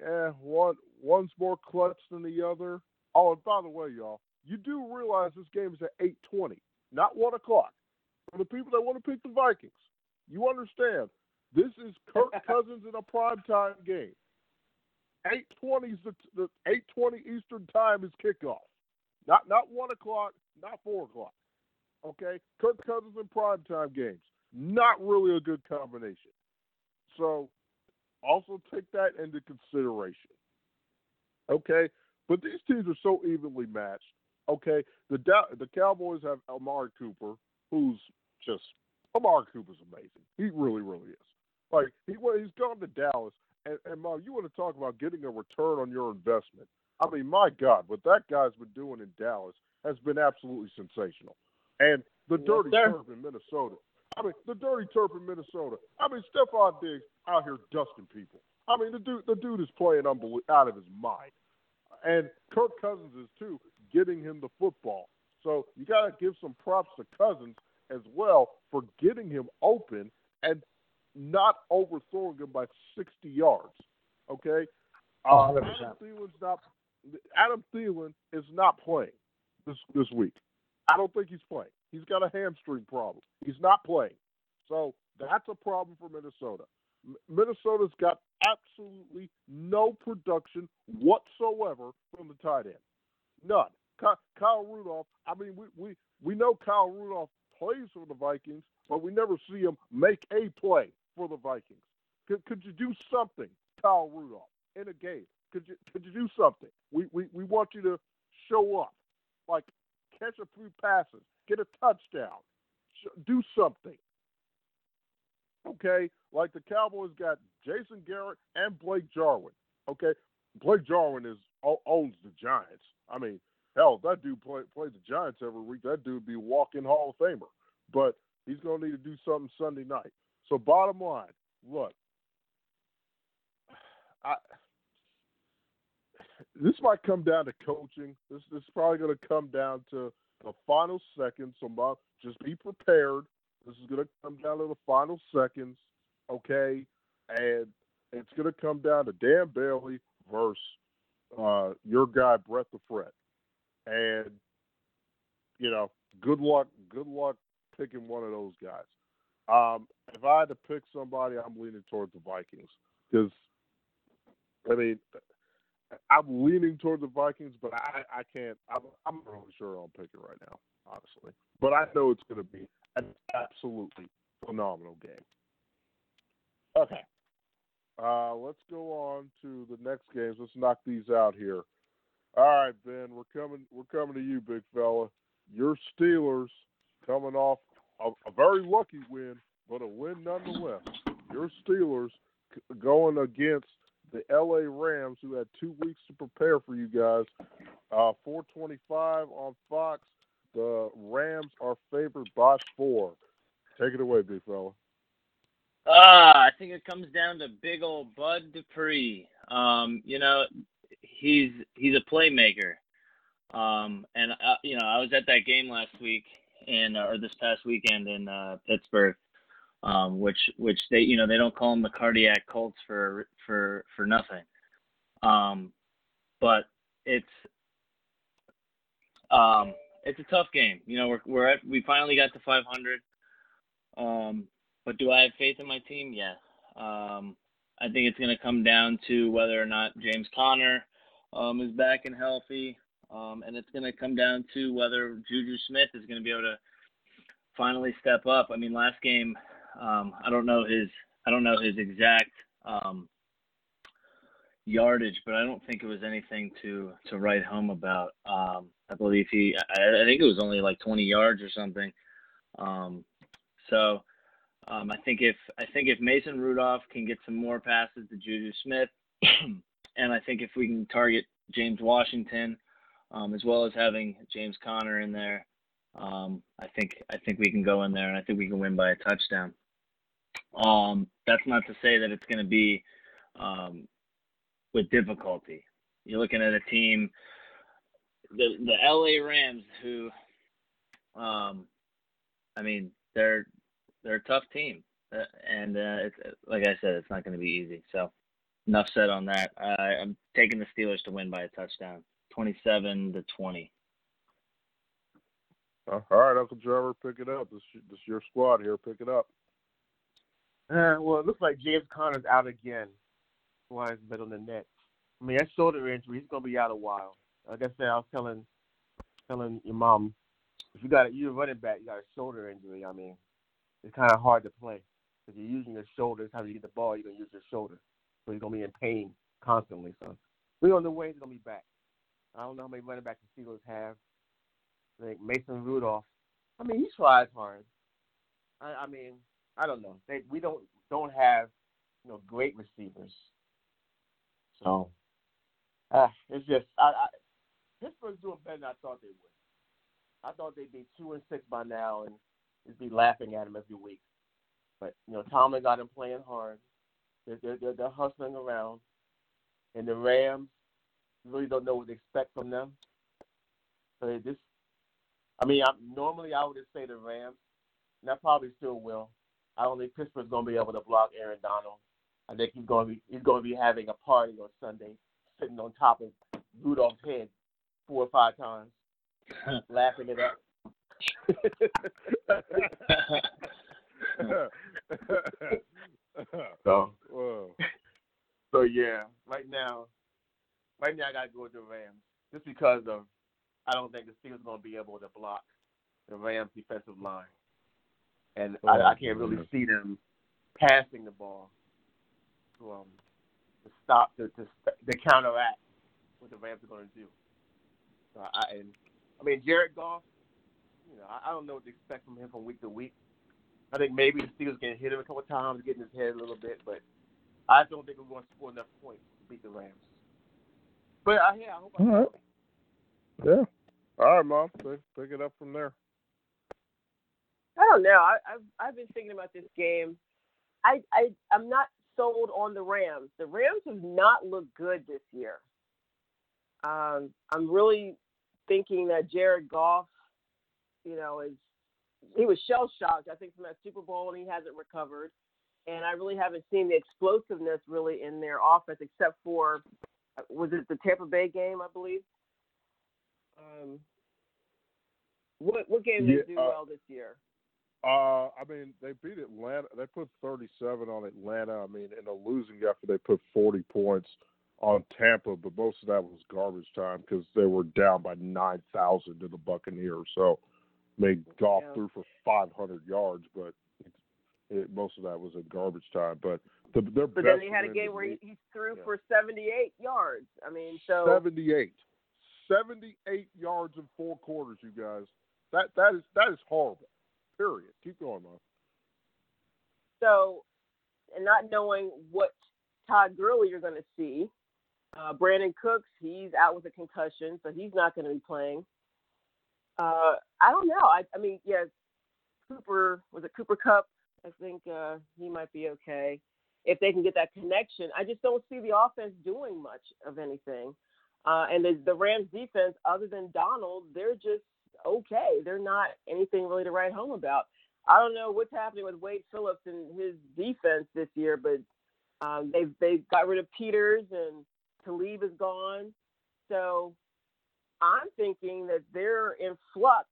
Yeah, one one's more clutch than the other. Oh, and by the way, y'all, you do realize this game is at eight twenty, not one o'clock. For the people that want to pick the Vikings, you understand this is Kirk Cousins in a primetime game. Eight twenty is the, the eight twenty Eastern time is kickoff. Not not one o'clock, not four o'clock. Okay, Kirk Cousins in primetime games. Not really a good combination. So also take that into consideration. Okay, but these teams are so evenly matched. Okay, the the Cowboys have Amari Cooper, who's just Amari Cooper's amazing. He really, really is. Like he he's gone to Dallas, and, and Mom, you want to talk about getting a return on your investment? I mean, my God, what that guy's been doing in Dallas has been absolutely sensational. And the Yes, dirty sir. turf in Minnesota. I mean, the dirty turf in Minnesota. I mean, Stefon Diggs out here dusting people. I mean, the dude, the dude is playing unbelie- out of his mind, and Kirk Cousins is too, getting him the football. So you got to give some props to Cousins as well for getting him open and not overthrowing him by 60 yards. Okay, uh, 100%. Adam Thielen's not. Adam Thielen is not playing this this week. I don't think he's playing. He's got a hamstring problem. He's not playing. So that's a problem for Minnesota. Minnesota's got absolutely no production whatsoever from the tight end. None. Ky- Kyle Rudolph, I mean, we, we, we know Kyle Rudolph plays for the Vikings, but we never see him make a play for the Vikings. Could, could you do something, Kyle Rudolph, in a game? Could you could you do something? We, we, we want you to show up, like catch a few passes, get a touchdown, do something. Okay, like the Cowboys got Jason Garrett and Blake Jarwin. Okay, Blake Jarwin is owns the Giants. I mean, hell, if that dude play the Giants every week. That dude would be walking Hall of Famer. But he's gonna need to do something Sunday night. So bottom line, look, I this might come down to coaching. This this is probably going to come down to the final seconds. So just be prepared. This is going to come down to the final seconds, okay? And it's going to come down to Dan Bailey versus uh, your guy Brett the Fred. And you know, good luck. Good luck picking one of those guys. Um, if I had to pick somebody, I'm leaning towards the Vikings because I mean, I'm leaning towards the Vikings, but I, I can't. I'm, I'm not really sure I'm picking right now, honestly. But I know it's going to be an absolutely phenomenal game. Okay. Uh, let's go on to the next games. Let's knock these out here. All right, Ben, we're coming. We're coming to you, big fella. Your Steelers coming off a, a very lucky win, but a win nonetheless. Your Steelers going against the LA Rams, who had two weeks to prepare for you guys. Uh, 425 on Fox. The Rams are favored by four. Take it away, big fella. Ah, I think it comes down to big old Bud Dupree. Um, you know, he's he's a playmaker. Um, and uh, you know, I was at that game last week in uh, or this past weekend in uh, Pittsburgh, um, which which they you know they don't call them the cardiac Colts for for for nothing. Um, but it's um, it's a tough game. You know, we're we're at we finally got to 500. Um, but do I have faith in my team? Yeah. Um, I think it's going to come down to whether or not James Conner um, is back and healthy, um, and it's going to come down to whether Juju Smith is going to be able to finally step up. I mean, last game, um, I don't know his I don't know his exact um, yardage, but I don't think it was anything to to write home about. Um, I believe he, I, I think it was only like 20 yards or something. Um, so um, I think if I think if Mason Rudolph can get some more passes to Juju Smith, and I think if we can target James Washington, um, as well as having James Conner in there, um, I think I think we can go in there and I think we can win by a touchdown. Um, that's not to say that it's going to be um, with difficulty. You're looking at a team, the the LA Rams, who, um, I mean, they're they're a tough team, uh, and uh, it's like I said, it's not going to be easy. So, enough said on that. I, I'm taking the Steelers to win by a touchdown, 27 to 20. Uh, all right, Uncle Trevor, pick it up. This this your squad here. Pick it up. Uh, well, it looks like James Conner's out again. Why is bet on the Nets? I mean, that shoulder injury, he's gonna be out a while. Like I said, I was telling telling your mom, if you got a, you're a running back, you got a shoulder injury. I mean, it's kind of hard to play because you're using your shoulder. Every time you get the ball, you're gonna use your shoulder, so you're gonna be in pain constantly. So we're on the way. He's gonna be back. I don't know how many running backs the Steelers have. I think Mason Rudolph. I mean, he tries hard. I, I mean, I don't know. They we don't don't have you know great receivers. So uh, it's just I, I Pittsburgh's doing better than I thought they would. I thought they'd be two and six by now and just be laughing at him every week. But you know, Tomlin got him playing hard. They're they're, they're, they're hustling around, and the Rams really don't know what to expect from them. So they just, I mean, I, normally I would just say the Rams, and I probably still will. I don't think Pittsburgh's going to be able to block Aaron Donald. I think he's going to be he's going to be having a party on Sunday, sitting on top of Rudolph's head four or five times, laughing it up. so, Whoa. so yeah, right now, right now I got to go with the Rams just because of I don't think the Steelers going to be able to block the Rams defensive line, and Oh, I, I can't really see them passing the ball to um to stop to to, to counteract what the Rams are going to do. So I and I mean Jared Goff, you know I, I don't know what to expect from him from week to week. I think maybe the Steelers can hit him a couple times, get in his head a little bit, but I don't think we're going to score enough points to beat the Rams. But uh, yeah, I hope. I All right. Yeah. All right, mom. Pick, pick it up from there. I don't know. I, I've I've been thinking about this game. I I I'm not sold on the Rams. The Rams have not looked good this year. Um, I'm really thinking that Jared Goff, you know, is he was shell shocked. I think from that Super Bowl, and he hasn't recovered. And I really haven't seen the explosiveness really in their offense, except for was it the Tampa Bay game, I believe. Um, what what game did they do uh, well this year? Uh, I mean, they beat Atlanta. They put 37 on Atlanta. I mean, in a losing effort, they put 40 points on Tampa, but most of that was garbage time because they were down by 9,000 to the Buccaneers. So, I mean, Goff Yeah. threw for 500 yards, but it, most of that was in garbage time. But the, their But then they had a game where he, he threw Yeah. for 78 yards. I mean, so 78. 78 yards in four quarters, you guys. That that is that is horrible. Period. Keep going, man. so, and not knowing what Todd Gurley you're going to see. Uh, Brandin Cooks, he's out with a concussion, so he's not going to be playing. Uh, I don't know. I, I mean, yeah, Cooper was it Cooper Kupp? I think uh, he might be okay if they can get that connection. I just don't see the offense doing much of anything. Uh, and the, the Rams defense, other than Donald, they're just okay. They're not anything really to write home about. I don't know what's happening with Wade Phillips and his defense this year, but um, they've they've got rid of Peters and Talib is gone. So I'm thinking that they're in flux,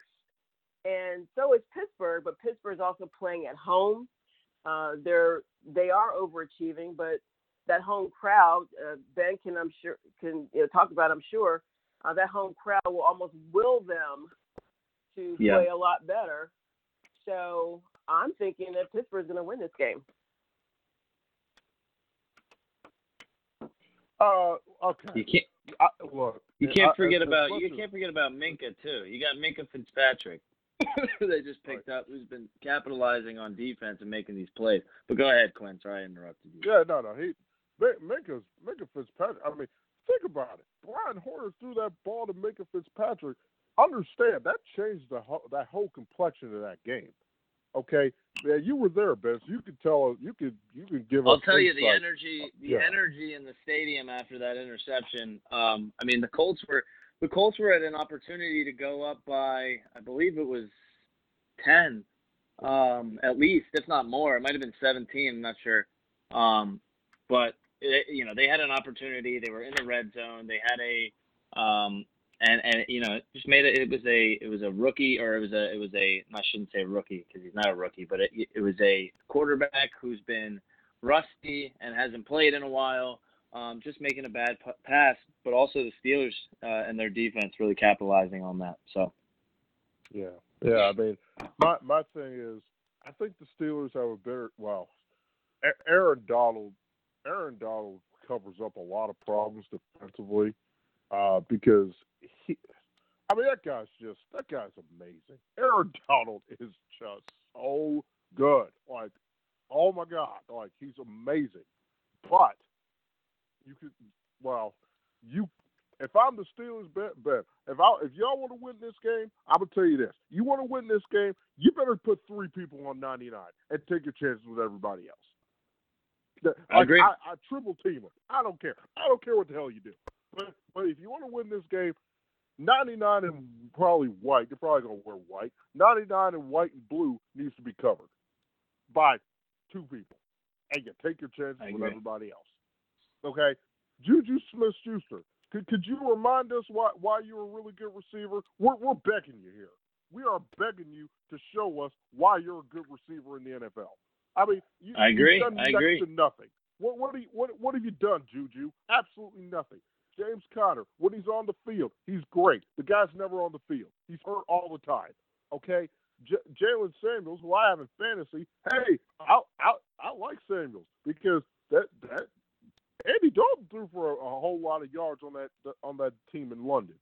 and so is Pittsburgh. But Pittsburgh is also playing at home. Uh, they're they are overachieving, but that home crowd, uh, Ben can I'm sure can you know, talk about. I'm sure uh, that home crowd will almost will them to Yeah. play a lot better. So I'm thinking that Pittsburgh's going to win this game. Uh, okay. You can't I, look, you can't as- forget about much you can't forget about Minkah too. You got Minkah Fitzpatrick. Who they just picked up, who's been capitalizing on defense and making these plays. But go ahead, Quinn. Sorry I interrupted you. Yeah, no, no. He Mi- Minkah's Minkah Fitzpatrick. I mean, think about it. Brian Hoyer threw that ball to Minkah Fitzpatrick. Understand that changed the whole, that whole complexion of that game. Okay, yeah, you were there, Ben. You could tell. us. You could you could give I'll tell you the energy, the Yeah. energy in the stadium after that interception. Um, I mean, the Colts were the Colts were at an opportunity to go up by, I believe it was ten, um, at least, if not more. It might have been seventeen. I'm not sure. Um, but it, you know, they had an opportunity. They were in the red zone. They had a, um, and and you know, it just made it. It was a it was a rookie, or it was a it was a. I shouldn't say rookie because he's not a rookie, but it it was a quarterback who's been rusty and hasn't played in a while. Um, just making a bad p- pass, but also the Steelers uh, and their defense really capitalizing on that. So Yeah, yeah. I mean, my my thing is, I think the Steelers have a better. Well, A- Aaron Donald, Aaron Donald covers up a lot of problems defensively, uh, because he. I mean, that guy's just that guy's amazing. Aaron Donald is just so good. Like, oh my God, like he's amazing. But you could, well, you if I'm the Steelers, bet, bet. If I if y'all want to win this game, I'm gonna tell you this: you want to win this game, you better put three people on 99 and take your chances with everybody else. Like, I agree. I, I triple team them. I don't care. I don't care what the hell you do. But but if you want to win this game, 99 and probably white. They're probably gonna wear white. 99 and white and blue needs to be covered by two people, and you take your chances with everybody else. Okay, Juju Smith-Schuster. Could could you remind us why why you're a really good receiver? We're we're begging you here. We are begging you to show us why you're a good receiver in the NFL. I mean, you, I agree. You've done I next agree. to nothing. What what, you, what what have you done, Juju? Absolutely nothing. James Conner, when he's on the field, he's great. The guy's never on the field. He's hurt all the time. Okay, J- Jaylen Samuels, who I have in fantasy, hey, I I I like Samuels because that that Andy Dalton threw for a, a whole lot of yards on that on that team in London.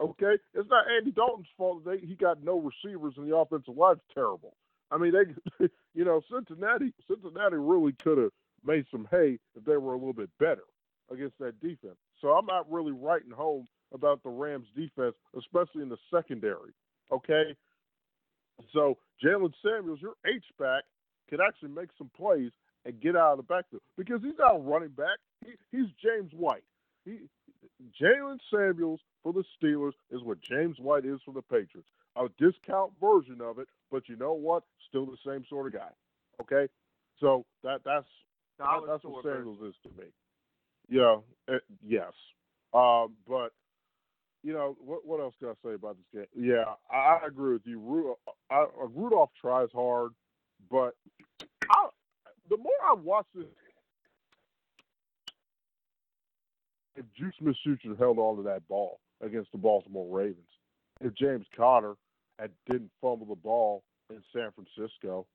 Okay, it's not Andy Dalton's fault they, he got no receivers and the offensive line's terrible. I mean, they, you know, Cincinnati Cincinnati really could have made some hay if they were a little bit better against that defense. So I'm not really writing home about the Rams defense, especially in the secondary. Okay, so Jaylen Samuels, your H back, could actually make some plays and get out of the backfield because he's not a running back. He, he's James White. He Jaylen Samuels for the Steelers is what James White is for the Patriots. A discount version of it, but you know what? Still the same sort of guy. Okay, so that that's that, that's what. Samuels is to me. Yeah, uh, yes, um, but you know what? What else can I say about this game? Yeah, I, I agree with you. Ru- I, Rudolph tries hard, but the more I watch this, if Juice Smith-Schuster held on to that ball against the Baltimore Ravens, if James Conner had didn't fumble the ball in San Francisco,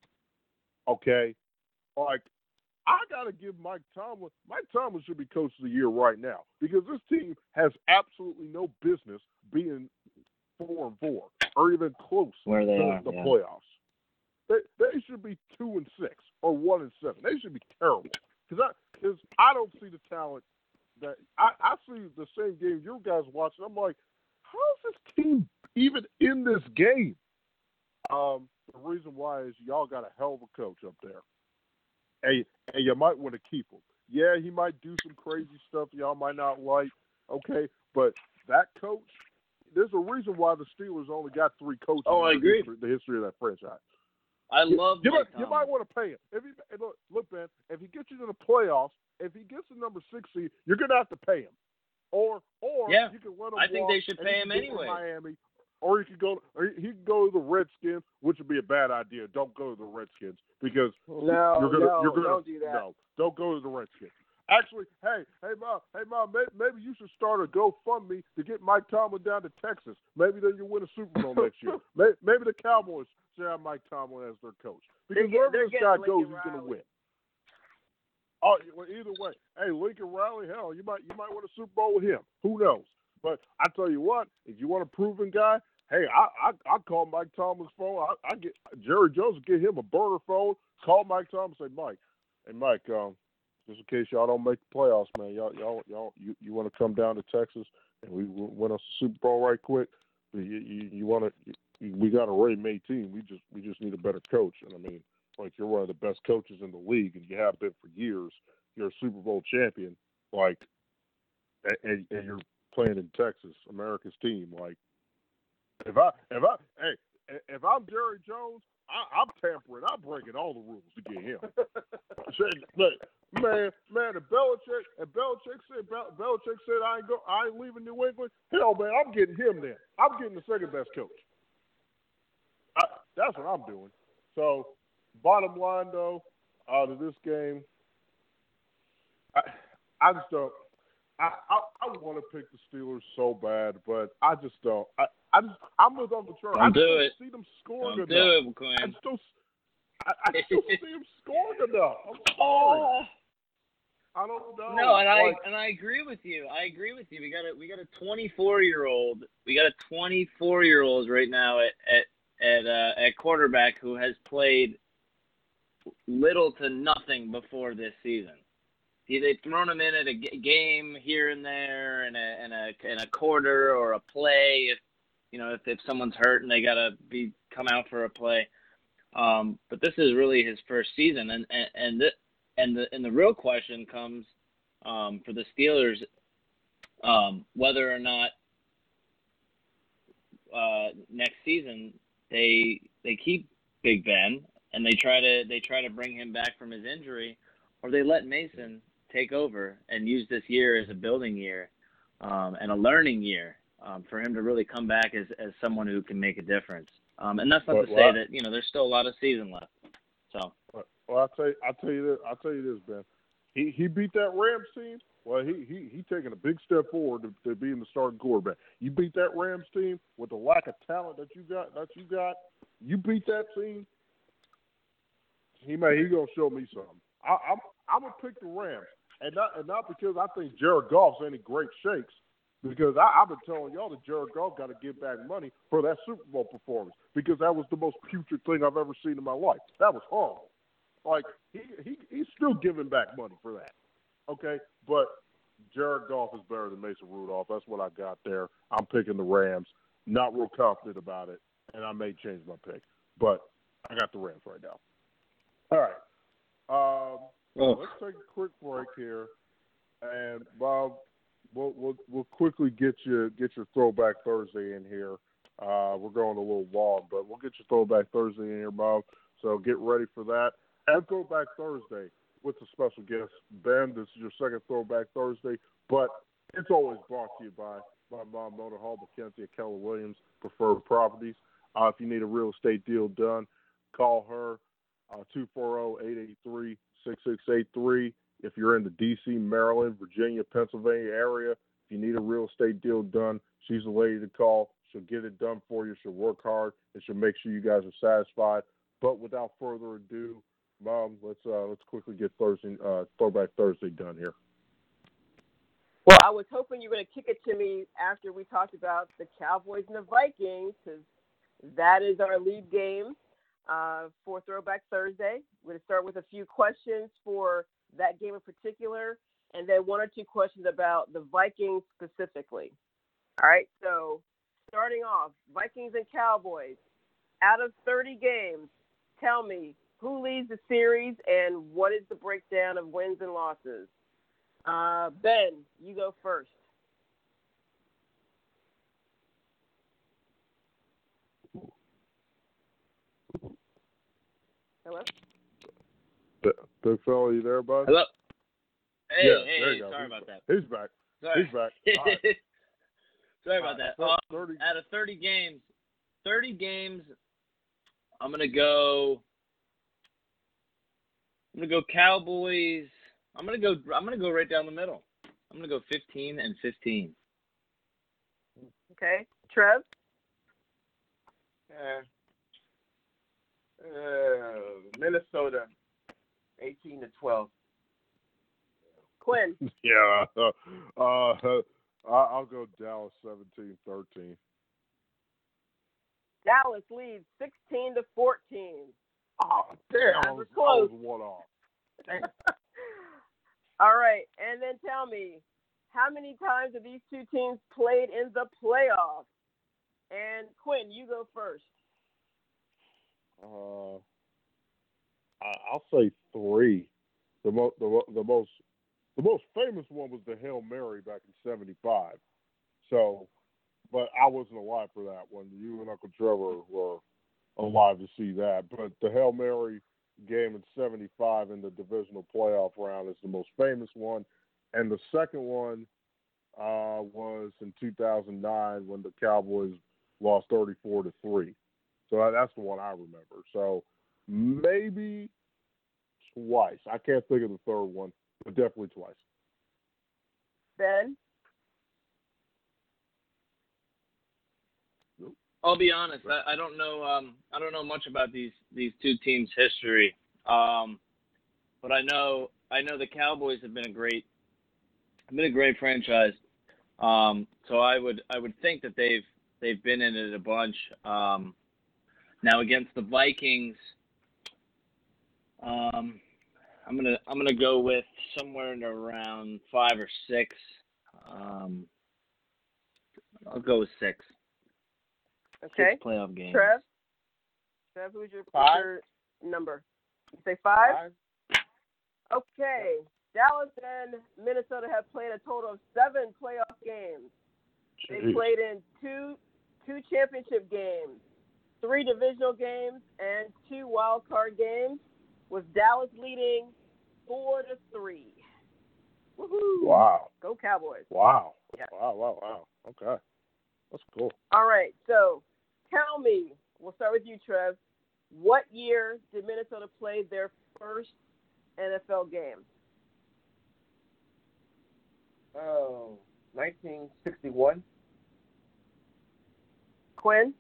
okay, like I gotta give Mike Tomlin. Mike Tomlin should be coach of the year right now because this team has absolutely no business being four and four or even close Where they to are, the yeah. playoffs. They they should be two and six or one and seven. They should be terrible because I because I don't see the talent that I I see the same game you guys watching. I'm like, how is this team even in this game? Um, the reason why is y'all got a hell of a coach up there, and and you might want to keep him. Yeah, he might do some crazy stuff y'all might not like. Okay, but that coach. There's a reason why the Steelers only got three coaches. Oh, I agree. The history of that franchise. I love you, might, you might want to pay him. If he look, look, man, if he gets you to the playoffs, if he gets the number six seed, you're gonna have to pay him. Or or Yeah, you can let him I think they should pay him can go to anyway. Miami, or he could go. Or he can go to the Redskins, which would be a bad idea. Don't go to the Redskins because No, you're gonna no, you're gonna don't do that. no, don't go to the Redskins. Actually, hey, hey, mom, hey, mom, maybe, maybe you should start a GoFundMe to get Mike Tomlin down to Texas. Maybe then you win a Super Bowl next year. Maybe, maybe the Cowboys should have Mike Tomlin as their coach because They're wherever this guy goes, Lincoln he's going to win. Oh, well, either way, hey, Lincoln Riley, hell, you might you might win a Super Bowl with him. Who knows? But I tell you what, if you want a proven guy, hey, I I, I call Mike Tomlin's phone. I, I get Jerry Jones get him a burner phone. Call Mike Tomlin, say Mike, hey Mike, um, just in case y'all don't make the playoffs, man, y'all y'all y'all you, you want to come down to Texas and we win us a Super Bowl right quick. You you, you want to? We got a Ray May team. We just we just need a better coach. And I mean, like you're one of the best coaches in the league, and you have been for years. You're a Super Bowl champion, like, and, and you're playing in Texas, America's team. Like, if I if I hey if I'm Jerry Jones, I, I'm tampering. I'm breaking all the rules to get him. Man, man, if Belichick, if Belichick said Bel- Belichick said I ain't go, I ain't leaving New England. Hell, man, I'm getting him then. I'm getting the second best coach. I, that's what I'm doing. So, bottom line though, out of this game, I, I just don't. I, I, I want to pick the Steelers so bad, but I just don't. I, I just I'm with Uncle Charlie. I Don't just do don't it. see them scoring Don't enough. do it, I McQueen. just don't. I, I just don't see them scoring enough. I'm sorry. Uh, I don't know. No, and I and I agree with you. I agree with you. We got a we got a 24 year old. We got a 24 year old right now at at at uh, at quarterback who has played little to nothing before this season. he, they've thrown him in at a g- game here and there, and a and a and a quarter or a play if you know if if someone's hurt and they gotta be come out for a play. Um, but this is really his first season, and and and the and the and the real question comes um, for the Steelers um, whether or not uh, next season they they keep Big Ben and they try to they try to bring him back from his injury, or they let Mason take over and use this year as a building year um, and a learning year um, for him to really come back as as someone who can make a difference. Um, and that's not Well, to say well, that you know there's still a lot of season left. So Well, I'll tell you, I'll tell you this. I'll tell you this, Ben. He he beat that Rams team. Well, he he he taking a big step forward to, to being the starting quarterback. You beat that Rams team with the lack of talent that you got that you got. You beat that team. He may he gonna show me something. I, I'm I'm gonna pick the Rams, and not and not because I think Jared Goff's any great shakes. Because I, I've been telling y'all that Jared Goff got to give back money for that Super Bowl performance because that was the most putrid thing I've ever seen in my life. That was horrible. Like he, he he's still giving back money for that. Okay, but Jared Goff is better than Mason Rudolph. That's what I got there. I'm picking the Rams. Not real confident about it, and I may change my pick, but I got the Rams right now. All right. Um, Oh. let's take a quick break here, and Bob, we'll we'll, we'll quickly get you get your throwback Thursday in here. Uh, we're going a little long, but we'll get your throwback Thursday in here, Bob. So get ready for that. And throwback Thursday with a special guest, Ben. This is your second throwback Thursday, but it's always brought to you by by Mom Motor Hall, Mackenzie and Keller Williams Preferred Properties. Uh, if you need a real estate deal done, call her uh, 240-883-6683. If you're in the D.C., Maryland, Virginia, Pennsylvania area, if you need a real estate deal done, she's the lady to call. She'll get it done for you. She'll work hard, and she'll make sure you guys are satisfied. But without further ado, Mom, let's uh, let's quickly get Thursday uh, Throwback Thursday done here. Well, I was hoping you were going to kick it to me after we talked about the Cowboys and the Vikings, because that is our lead game uh, for Throwback Thursday. We're going to start with a few questions for that game in particular, and then one or two questions about the Vikings specifically. All right, so starting off, Vikings and Cowboys. Out of 30 games, tell me who leads the series and what is the breakdown of wins and losses? Uh, ben, you go first. Hello? B- Big fella, you there, bud? hello. Hey, Yeah, hey, there you go. sorry He's about that. He's back. Sorry. He's back. All right. sorry about that. All Uh, 30, out of 30 games, 30 games, I'm gonna go. I'm gonna go Cowboys. I'm gonna go. I'm gonna go right down the middle. I'm gonna go 15 and 15. Okay. Trev? Uh, uh, Minnesota, eighteen to twelve. Quinn? yeah. Uh, uh, I- I'll go Dallas 17-13. Dallas leads 16 to 14. Oh, damn. I That was, I close. was one off. All right, and then tell me, how many times have these two teams played in the playoffs? And Quinn, you go first. Uh, I'll say three. The, mo- the, the most the most famous one was the Hail Mary back in '75. So, but I wasn't alive for that one. You and Uncle Trevor were alive to see that. But the Hail Mary game in '75 in the divisional playoff round is the most famous one, and the second one uh, was in 2009 when the Cowboys lost 34 to three. So that's the one I remember. So maybe twice. I can't think of the third one, but definitely twice. Ben? I'll be honest. I, I don't know. Um, I don't know much about these these two teams' history. Um, but I know I know the Cowboys have been a great been a great franchise. Um, so I would I would think that they've they've been in it a bunch. Um, now against the Vikings, um, I'm gonna I'm gonna go with somewhere in around five or six. Um, I'll go with six. Okay. Six playoff games. Trev? Trev, who's your, who's Five. your number? You say five? five. Okay. Dallas and Minnesota have played a total of seven playoff games. They played in two two championship games, three divisional games, and two wild card games, with Dallas leading four to three. Woohoo! Wow. Go Cowboys! Wow. Yeah. Wow. Wow. Wow. Okay. That's cool. All right, so tell me, we'll start with you, Trev. What year did Minnesota play their first NFL game? Oh, 1961. Quinn?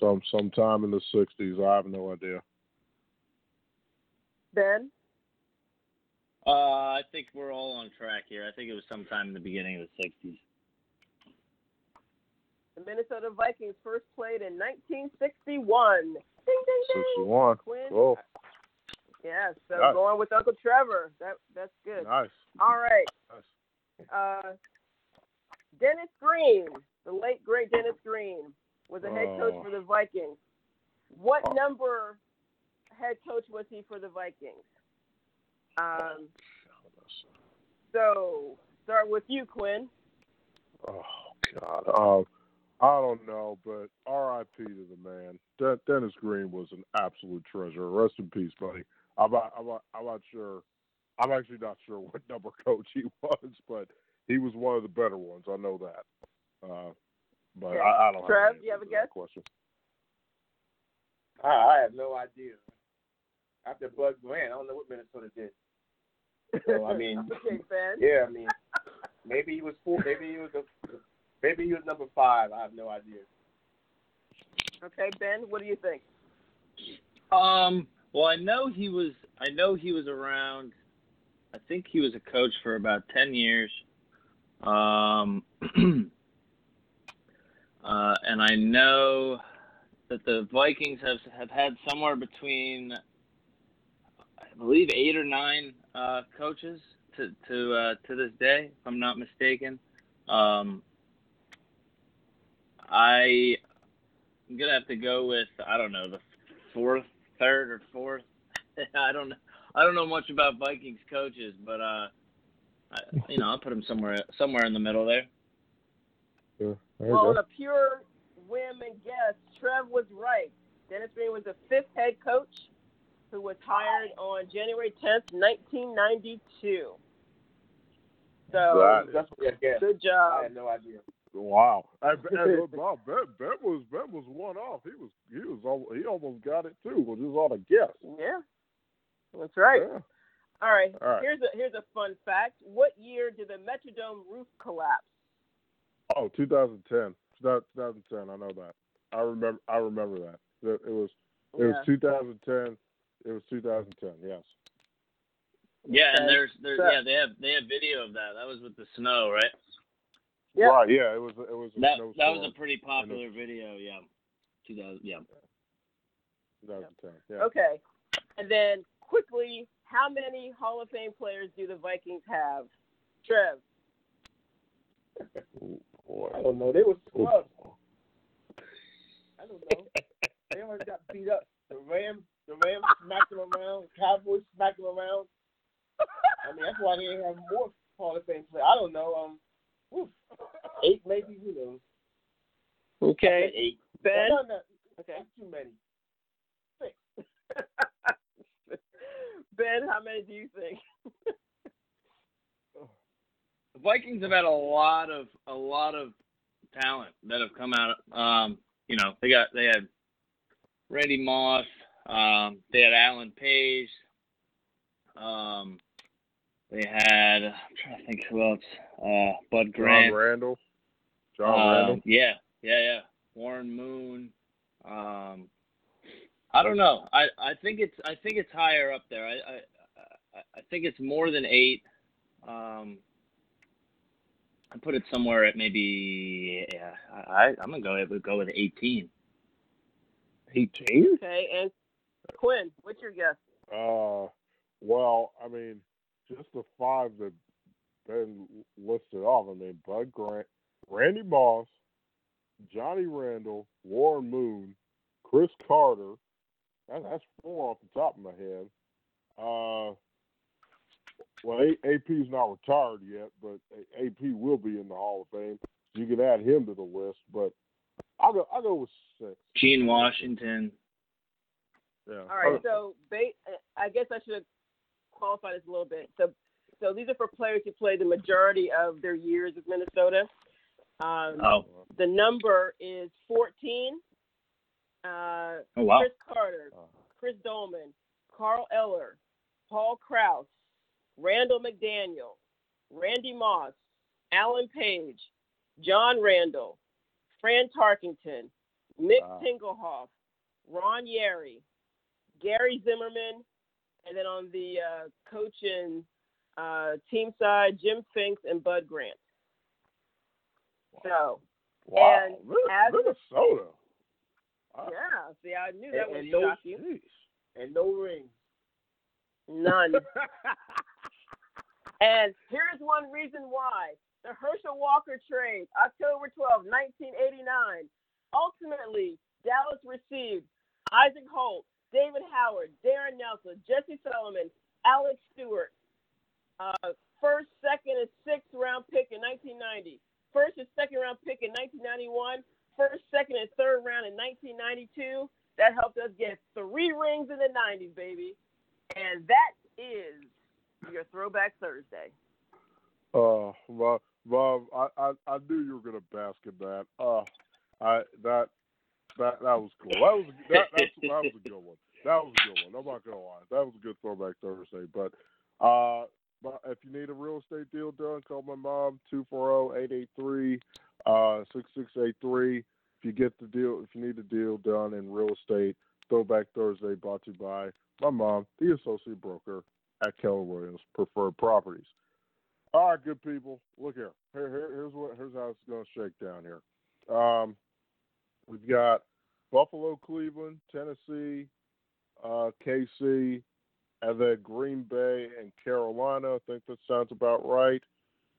Some sometime in the sixties. I have no idea. Ben? Uh, I think we're all on track here. I think it was sometime in the beginning of the '60s. The Minnesota Vikings first played in 1961. Ding, ding, ding. Sixty one. Quinn? Cool. Yeah, so Nice. going with Uncle Trevor. That That's good. Nice. All right. Nice. Uh, Dennis Green, the late, great Dennis Green, was a head coach Oh. for the Vikings. What Oh. number head coach was he for the Vikings? Um, so, start with you, Quinn. Oh God. Um, I don't know, but R.I.P. to the man. De- Dennis Green was an absolute treasure. Rest in peace, buddy. I'm not, I'm not, I'm not sure. I'm actually not sure what number coach he was, but he was one of the better ones. I know that. Uh, but Okay. I, I don't Trev, have an you have a answer to that guess? Question. I, I have no idea. After Bud Grant, I don't know what Minnesota did. So, I mean, okay, Ben. Yeah, I mean, maybe he was four. Maybe he was a. Maybe he was number five. I have no idea. Okay, Ben, what do you think? Um. Well, I know he was. I know he was around. I think he was a coach for about ten years. Um. uh, and I know that the Vikings have have had somewhere between, I believe, eight or nine uh, coaches to to uh, to this day, if I'm not mistaken. Um. I. I'm gonna have to go with I don't know the fourth, third, or fourth. I don't know. I don't know much about Vikings coaches, but uh, I, you know, I'll put him somewhere somewhere in the middle there. Yeah, there Well, on a pure whim and guess, Trev was right. Dennis Green was the fifth head coach who was hired on January 10th, 1992. So, That That's what I guess. good I job. had no idea. Wow. And, and, look, Bob, ben, ben was Ben was one off. He was he was al- he almost got it too, which is on a guess. Yeah, that's right. Yeah. All right. All right. Here's a here's a fun fact. What year did the Metrodome roof collapse? Oh, 2010. 2010. I know that. I remember. I remember that. It, it was. It was 2010. It was 2010. Yes. Yeah, and there's there's yeah they have they have video of that. That was with the snow, right? Yep. Right. Yeah. It was. It was. That snowstorm. that was a pretty popular video. Yeah, 2000. Yeah. 2010. Yeah. Okay. And then quickly, how many Hall of Fame players do the Vikings have? Trev. Boy. I don't know. They were Ooh. scrubs. I don't know. They always got beat up. The Rams, the Rams smacked them around. The Cowboys smacked them around. I mean, that's why they didn't have more Hall of Fame players. I don't know. Um, oof, eight maybe. Who knows? Okay. eight. Ben. No, no, Okay. that's too many. Six. ben, how many do you think? The Vikings have had a lot of a lot of talent that have come out. Um, you know, they got they had Randy Moss, um, they had Alan Page, um, they had I'm trying to think who else, uh, Bud Grant, John Randle. John Um, Randle. Yeah, yeah, yeah. Warren Moon. Um, I don't know. I, I think it's I think it's higher up there. I I, I, I think it's more than eight. Um, I put it somewhere at maybe yeah. I I'm gonna go I would go with eighteen. 18. Okay. And Quinn, what's your guess? Uh, Well, I mean, just the five that been listed off. I mean, Bud Grant, Randy Moss, Johnny Randle, Warren Moon, Cris Carter. That, that's four off the top of my head. Uh, well, AP's not retired yet, but AP will be in the Hall of Fame. You can add him to the list, but I'll go. I'll go with six. Gene Washington. Yeah. All right, so ba- I guess I should qualify this a little bit. So, so these are for players who played the majority of their years with Minnesota. Um, Oh. The number is 14. Uh, Oh wow. Cris Carter, Chris Doleman, Carl Eller, Paul Krause, Randall McDaniel, Randy Moss, Alan Page, John Randle, Fran Tarkenton, Nick Wow. Tingelhoff, Ron Yary, Gary Zimmerman, and then on the uh, coaching uh, team side, Jim Finks and Bud Grant. So, Wow. and Minnesota. Wow. yeah, see, I knew that And- would and no- you. And no rings. None. And here's one reason why. The Herschel Walker trade, October 12, 1989. Ultimately, Dallas received Isaac Holt, David Howard, Darrin Nelson, Jesse Solomon, Alex Stewart, uh, first, second, and sixth round pick in 1990, first and second round pick in 1991, first, second, and third round in 1992. That helped us get three rings in the 90s, baby. And that is your Throwback Thursday. Uh, Bob, Bob, I, I, I knew you were gonna bask in that. Uh, I that that that was cool. That was that that was a good one. That was a good one. I'm not gonna lie. That was a good throwback Thursday. But uh, but if you need a real estate deal done, call my mom two four zero eight eight three uh. If you get the deal, if you need a deal done in real estate, Throwback Thursday brought to you by my mom, the associate broker at Keller Williams Preferred Properties. All right, good people. Look here. Here, here here's what here's how it's going to shake down here. Um, we've got Buffalo, Cleveland, Tennessee, uh, KC, and then Green Bay and Carolina. I think that sounds about right.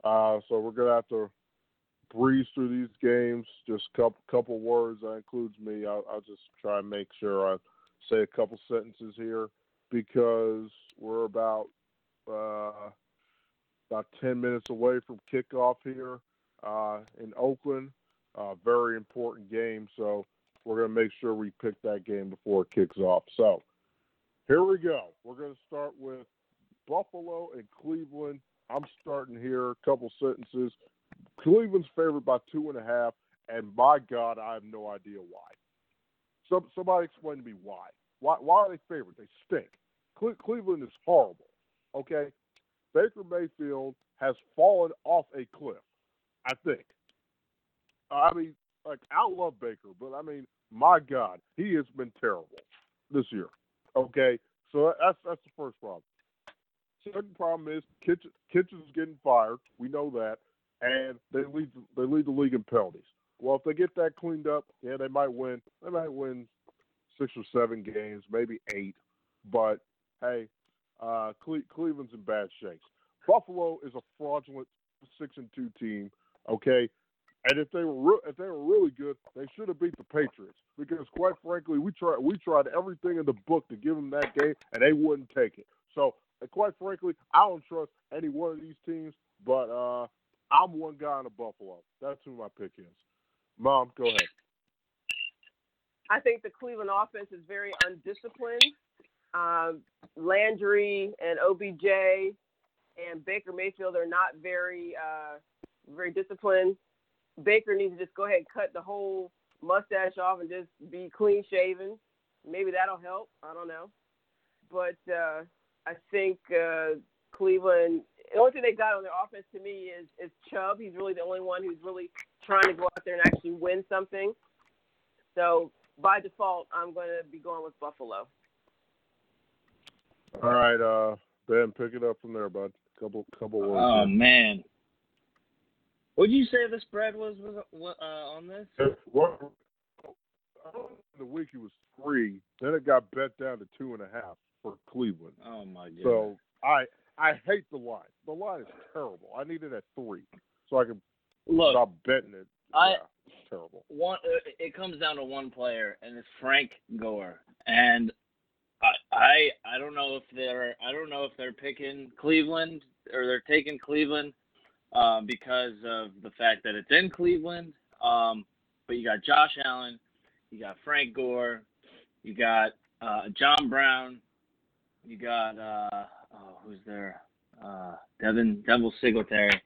Uh, so we're gonna have to breeze through these games. Just a couple couple words. That includes me. I'll, I'll just try and make sure I say a couple sentences here because we're about uh, about 10 minutes away from kickoff here uh, in Oakland. Uh, very important game, so we're going to make sure we pick that game before it kicks off. So here we go. We're going to start with Buffalo and Cleveland. I'm starting here. A couple sentences. Cleveland's favored by two and a half, and my God, I have no idea why. Some, somebody explain to me why. Why, why are they favored? They stink. Cle- Cleveland is horrible. Okay, Baker Mayfield has fallen off a cliff. I think. I mean, like I love Baker, but I mean, my God, he has been terrible this year. Okay, so that's that's the first problem. Second problem is Kitchen Kitchen's getting fired. We know that, and they lead they lead the league in penalties. Well, if they get that cleaned up, yeah, they might win. They might win six or seven games, maybe eight. But hey, uh, Cle- Cleveland's in bad shape. Buffalo is a fraudulent six and two team. Okay, and if they were re- if they were really good, they should have beat the Patriots because, quite frankly, we tried we tried everything in the book to give them that game, and they wouldn't take it. So, quite frankly, I don't trust any one of these teams. But uh, I'm one guy in a Buffalo. That's who my pick is. Mom, go ahead. I think the Cleveland offense is very undisciplined. Um, Landry and OBJ and Baker Mayfield are not very uh, very disciplined. Baker needs to just go ahead and cut the whole mustache off and just be clean shaven. Maybe that'll help. I don't know. But uh, I think uh, Cleveland. The only thing they got on their offense to me is is Chubb. He's really the only one who's really trying to go out there and actually win something. So by default, I'm going to be going with Buffalo. All right, uh, Ben, pick it up from there, bud. Couple couple words. Oh here. man. What'd you say the spread was was uh, on this? What- the week it was three. Then it got bet down to two and a half for Cleveland. Oh my god. So I I hate the line. The line is terrible. I need it at three so I can look, stop betting it. I- yeah, it's terrible. one uh, it comes down to one player and it's Frank Gore and I I I don't know if they're I don't know if they're picking Cleveland or they're taking Cleveland uh, because of the fact that it's in Cleveland um, but you got Josh Allen you got Frank Gore you got uh, John Brown you got uh, oh who's there uh, Devin Devil Singletary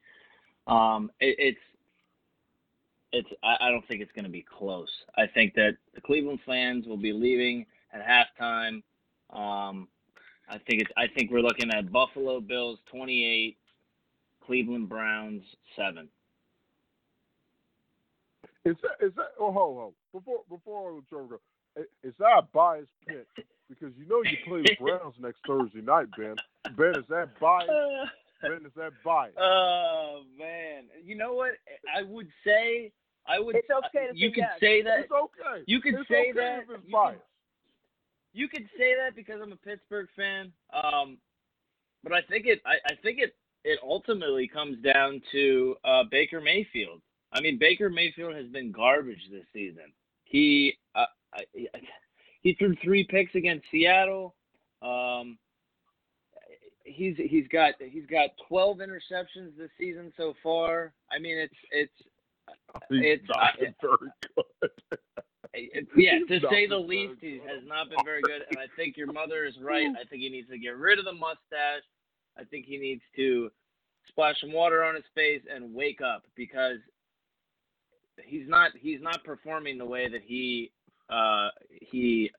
um, it, it's it's I, I don't think it's going to be close. I think that the Cleveland fans will be leaving at halftime. Um, I think it's I think we're looking at Buffalo Bills 28, Cleveland Browns 7. Is that is that oh ho ho before before I let Trevor go? Is that a biased pick? Because you know you play the Browns next Thursday night, Ben. Ben, is that biased? Ben, is that biased? oh man, you know what? I would say I would. It's okay to you say could yes. say that. It's okay. You could It's say okay that. If it's You could- biased. you could say that because I'm a Pittsburgh fan. Um, but I think it I, I think it it ultimately comes down to uh, Baker Mayfield. I mean, Baker Mayfield has been garbage this season. He uh, he threw three picks against Seattle. Um, he's he's got he's got 12 interceptions this season so far. I mean, it's it's He's it's- not I- very good. yeah, to say the least, he has not been very good. And I think your mother is right. I think he needs to get rid of the mustache. I think he needs to splash some water on his face and wake up because he's not he's not performing the way that he uh, he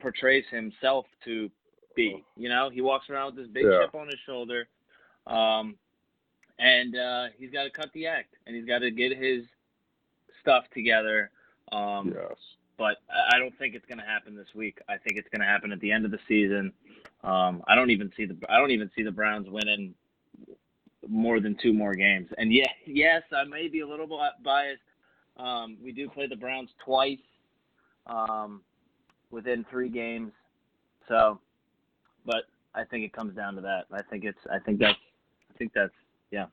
portrays himself to be. You know, he walks around with this big Yeah. chip on his shoulder, um, and uh, he's got to cut the act and he's got to get his stuff together. Um, yes. But I don't think it's going to happen this week. I think it's going to happen at the end of the season. Um, I don't even see the I don't even see the Browns winning more than two more games. And yeah, yes, I may be a little bi- biased. Um, we do play the Browns twice um, within three games, so. But I think it comes down to that. I think it's. I think that's. I think that's. Yeah.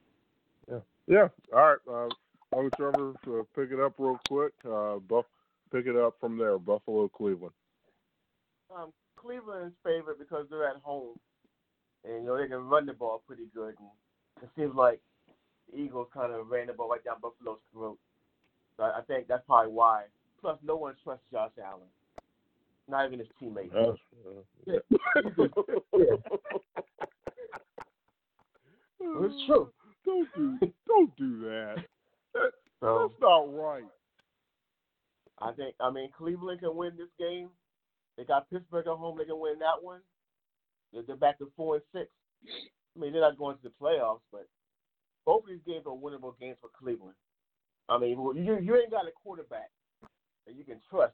Yeah. Yeah. All right. Uh, I'll let uh, pick it up real quick. Uh, Buff, pick it up from there. Buffalo, Cleveland. Um, Cleveland's favorite because they're at home, and you know they can run the ball pretty good. And it seems like the Eagles kind of ran the ball right down Buffalo's throat. So I, I think that's probably why. Plus, no one trusts Josh Allen, not even his teammates. Yes. It's true. Don't do don't do that. that So that's not right. I think I mean Cleveland can win this game. They got Pittsburgh at home. They can win that one. They're- back to four and six. I mean, they're not going to the playoffs, but both of these games are winnable games for Cleveland. I mean, you you ain't got a quarterback that you can trust.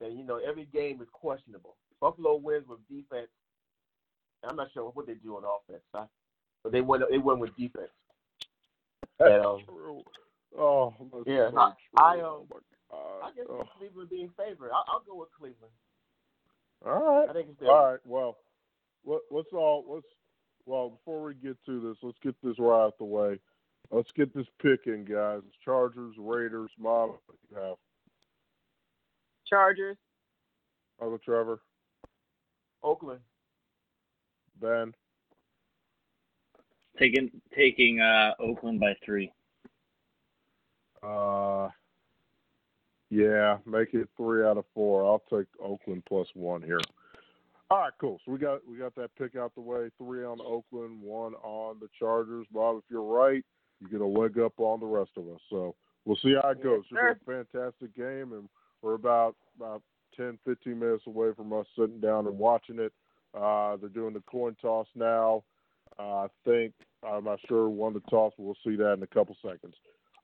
And you know every game is questionable. Buffalo wins with defense. I'm not sure what they do on offense, huh? but they win. They win with defense. That's And, um, true. Oh, that's yeah, so I- true. I, oh um, my God. I guess Oh. Cleveland being favored. I'll, I'll go with Cleveland. All right. I think it's their All right. Well, let, let's all let's well before we get to this, let's get this right out the way. Let's get this pick in, guys. Chargers, Raiders, Mom. what You have Chargers. Uncle Trevor, Oakland. Ben. Taking taking uh, Oakland by three. Uh, yeah, make it three out of four. I'll take Oakland plus one here. All right, cool. So we got we got that pick out the way. Three on Oakland, one on the Chargers. Bob, if you're right, you get a leg up on the rest of us. So we'll see how it goes. Yes, It's a fantastic game, and we're about about 10, 15 minutes away from us sitting down and watching it. Uh, they're doing the coin toss now. Uh, I think I'm not sure who won the toss, but we'll see that in a couple seconds.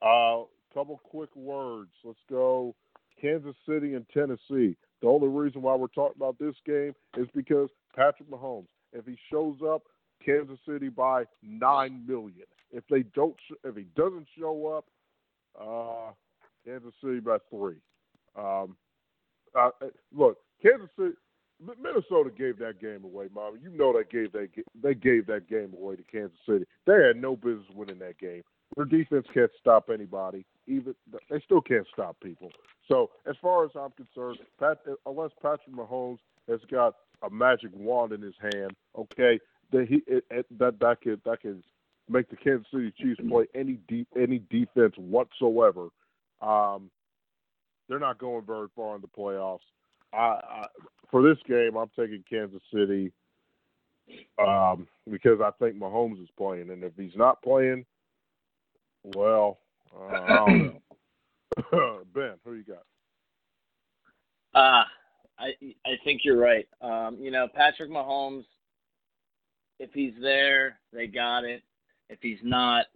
Uh, couple quick words. Let's go Kansas City and Tennessee. The only reason why we're talking about this game is because Patrick Mahomes. If he shows up, Kansas City by nine million. If they don't, if he doesn't show up, uh, Kansas City by three. Um, uh, look, Kansas City, Minnesota gave that game away, Mom. You know they gave that they gave that game away to Kansas City. They had no business winning that game. Their defense can't stop anybody. Even they still can't stop people. So as far as I'm concerned, Pat, unless Patrick Mahomes has got a magic wand in his hand, okay, that he it, it, that that could that could make the Kansas City Chiefs play any deep any defense whatsoever. Um, they're not going very far in the playoffs. I, I for this game, I'm taking Kansas City um, because I think Mahomes is playing, and if he's not playing, well, uh, I don't know. ben, who you got? Uh I I think you're right. Um, you know, Patrick Mahomes, if he's there, they got it. If he's not,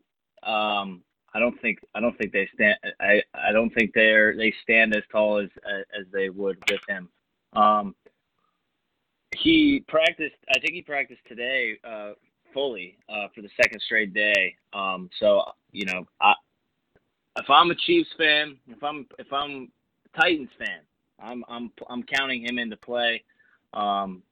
um, I don't think I don't think they stand. I I don't think they're they stand as tall as as they would with him. Um, he practiced. I think he practiced today uh, fully uh, for the second straight day. Um, so you know, I, if I'm a Chiefs fan, if I'm if I'm a Titans fan, I'm I'm I'm counting him into play. Um,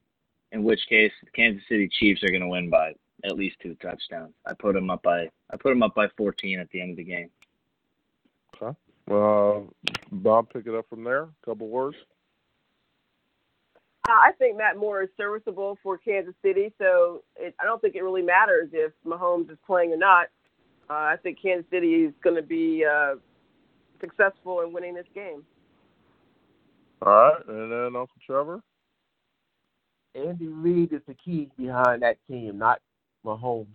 in which case, the Kansas City Chiefs are going to win by at least two touchdowns. I put him up by I put him up by 14 at the end of the game. Okay. Uh, Bob, pick it up from there. A couple words. Uh, I think Matt Moore is serviceable for Kansas City, so it, I don't think it really matters if Mahomes is playing or not. Uh, I think Kansas City is going to be uh, successful in winning this game. All right, and then Uncle Trevor. Andy Reid is the key behind that team, not Mahomes.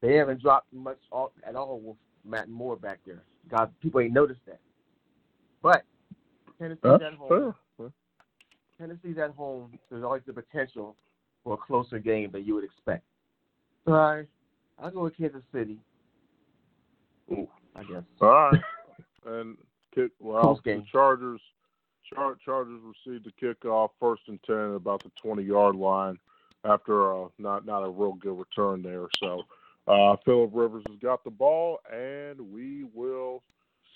They haven't dropped much at all with Matt Moore back there. God, people ain't noticed that. But Tennessee's That's at home. Fair. Tennessee's at home. There's always the potential for a closer game than you would expect. So I, I'll go with Kansas City. Ooh, I guess. All right. and kick, well, the Chargers. Char- Chargers received the kickoff, first and ten, at about the 20 yard line after uh, not not a real good return there. So uh, Philip Rivers has got the ball, and we will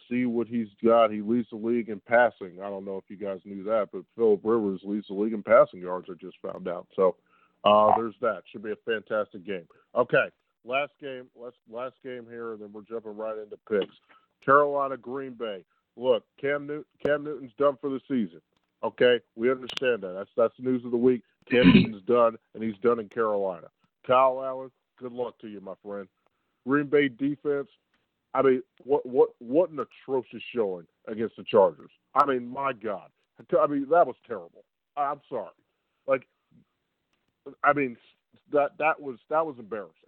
see what he's got. He leads the league in passing. I don't know if you guys knew that, but Philip Rivers leads the league in passing yards. I just found out. So uh, there's that. Should be a fantastic game. Okay, last game. Let's last game here, and then we're jumping right into picks. Carolina Green Bay. Look, Cam Newton, Cam Newton's done for the season. Okay, we understand that. That's that's the news of the week. Cam Newton's done, and he's done in Carolina. Kyle Allen, good luck to you, my friend. Green Bay defense. I mean, what what what an atrocious showing against the Chargers. I mean, my God. I mean, that was terrible. I'm sorry. Like, I mean, that that was that was embarrassing.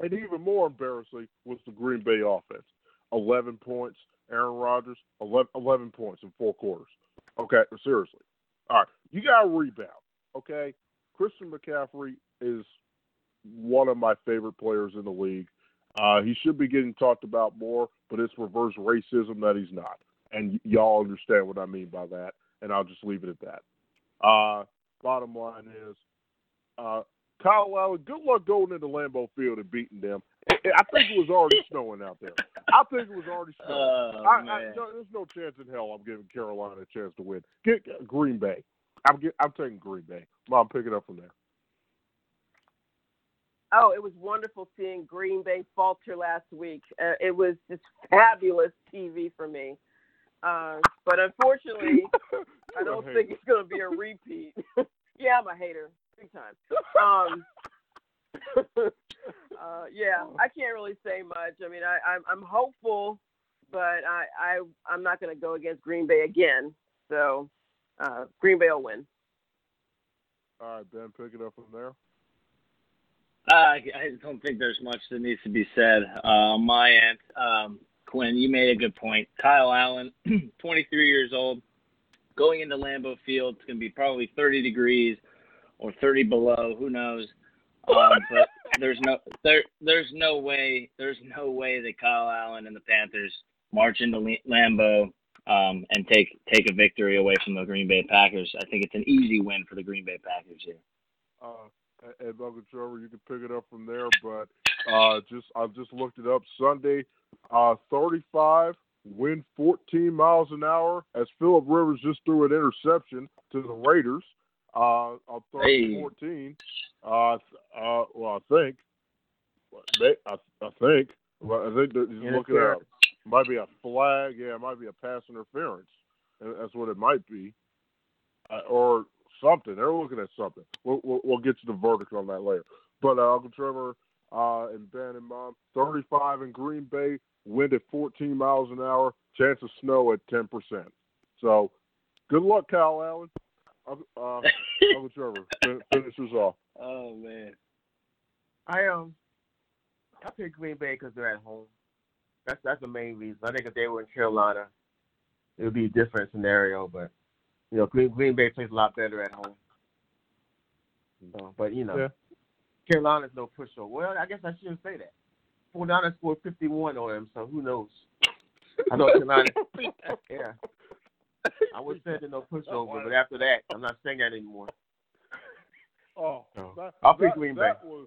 And even more embarrassing was the Green Bay offense. Eleven points. Aaron Rodgers, 11, 11 points in four quarters. Okay, seriously. All right, you got a rebound. Okay, Christian McCaffrey is one of my favorite players in the league. Uh, he should be getting talked about more, but it's reverse racism that he's not. And y- y'all understand what I mean by that, and I'll just leave it at that. Uh, bottom line is, uh, Kyle Allen, good luck going into Lambeau Field and beating them. I think it was already snowing out there. I think it was already snowing. Oh, I, I, no, there's no chance in hell I'm giving Carolina a chance to win. Get Green Bay. I'm get, I'm taking Green Bay. Mom, pick it up from there. Oh, it was wonderful seeing Green Bay falter last week. Uh, it was just fabulous TV for me. Uh, but unfortunately, I don't think it's going to be a repeat. yeah, I'm a hater, big time. Um, uh, yeah, I can't really say much. I mean, I, I'm, I'm hopeful, but I, I, I'm not going to go against Green Bay again. So, uh, Green Bay will win. All right, Ben, pick it up from there. Uh, I don't think there's much that needs to be said uh, on my end. Um, Quinn, you made a good point. Kyle Allen, 23 years old, going into Lambeau Field. It's going to be probably 30 degrees or 30 below. Who knows? Um, but there's no there there's no way there's no way that Kyle Allen and the Panthers march into Lambeau um, and take take a victory away from the Green Bay Packers. I think it's an easy win for the Green Bay Packers here. Uh, and Uncle Trevor, you can pick it up from there. But uh, just I just looked it up. Sunday, uh, 35 win 14 miles an hour as Philip Rivers just threw an interception to the Raiders uh, on third Hey. 14. Uh, uh, well, I think. They, I, I think. Well, I think he's looking at might be a flag. Yeah, it might be a pass interference. That's what it might be, uh, or something. They're looking at something. We'll, we'll, we'll get to the verdict on that later. But uh, Uncle Trevor uh, and Ben and Mom, 35 in Green Bay, wind at 14 miles an hour, chance of snow at 10%. So, good luck, Kyle Allen. Uh, Uncle Trevor, fin- finish us off. oh man. I um, I pick Green Bay because they're at home. That's that's the main reason. I think if they were in Carolina, it would be a different scenario. But you know, Green Green Bay plays a lot better at home. So, but you know, Yeah. Carolina's no pushover. Well, I guess I shouldn't say that. 49 scored 51 on them, so who knows? I know Carolina. yeah, I was they're no pushover, but after that, I'm not saying that anymore. Oh, that, I'll pick that- Green that Was,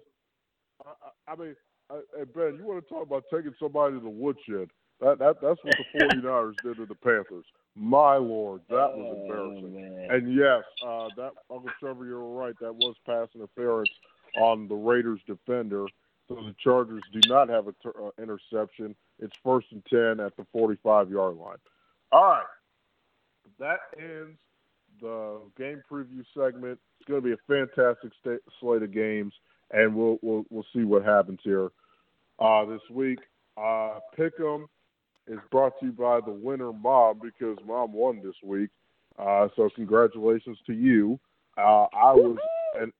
I, I mean, I, hey Ben, you want to talk about taking somebody to the woodshed? That that that's what the 49ers did to the Panthers. My lord, that was Oh, embarrassing. man. And yes, uh, that Uncle Trevor, you're right. That was pass interference on the Raiders defender. So the Chargers do not have an uh, interception. It's first and ten at the 45 yard line. All right, that ends the game preview segment. It's going to be a fantastic slate of games, and we'll we'll we'll see what happens here uh, this week. Uh, Pick'em is brought to you by the winner mom because mom won this week. Uh, so congratulations to you. Uh, I was and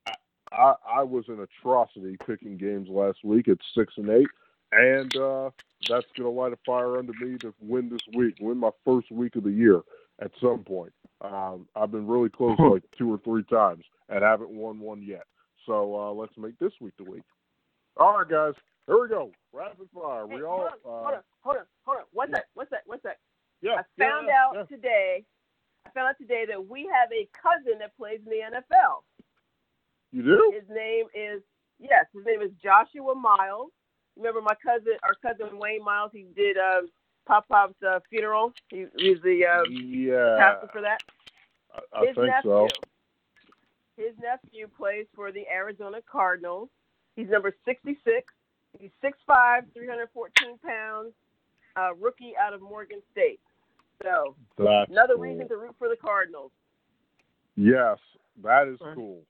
I, I was an atrocity picking games last week at six and eight, and uh, that's going to light a fire under me to win this week, win my first week of the year at some point. Um, I've been really close like two or three times and haven't won one yet. So uh, let's make this week the week. All right, guys, here we go. Rapid fire. Hey, We all. hold on, Uh, hold on, hold on, hold on. One sec, one sec, one sec. yeah, I found yeah, out yeah. today. I found out today that we have a cousin that plays in the NFL. You do? His name is yes, his name is Joshua Miles. Remember my cousin, our cousin Wayne Miles. He did um, Pop Pop's uh, funeral. He, he's the uh, yeah, pastor for that. I, I his think nephew, so. his nephew plays for the Arizona Cardinals. He's number 66. He's 6'5", 314 pounds, uh, rookie out of Morgan State. So That's another cool. reason to root for the Cardinals. Yes, that is Okay. cool.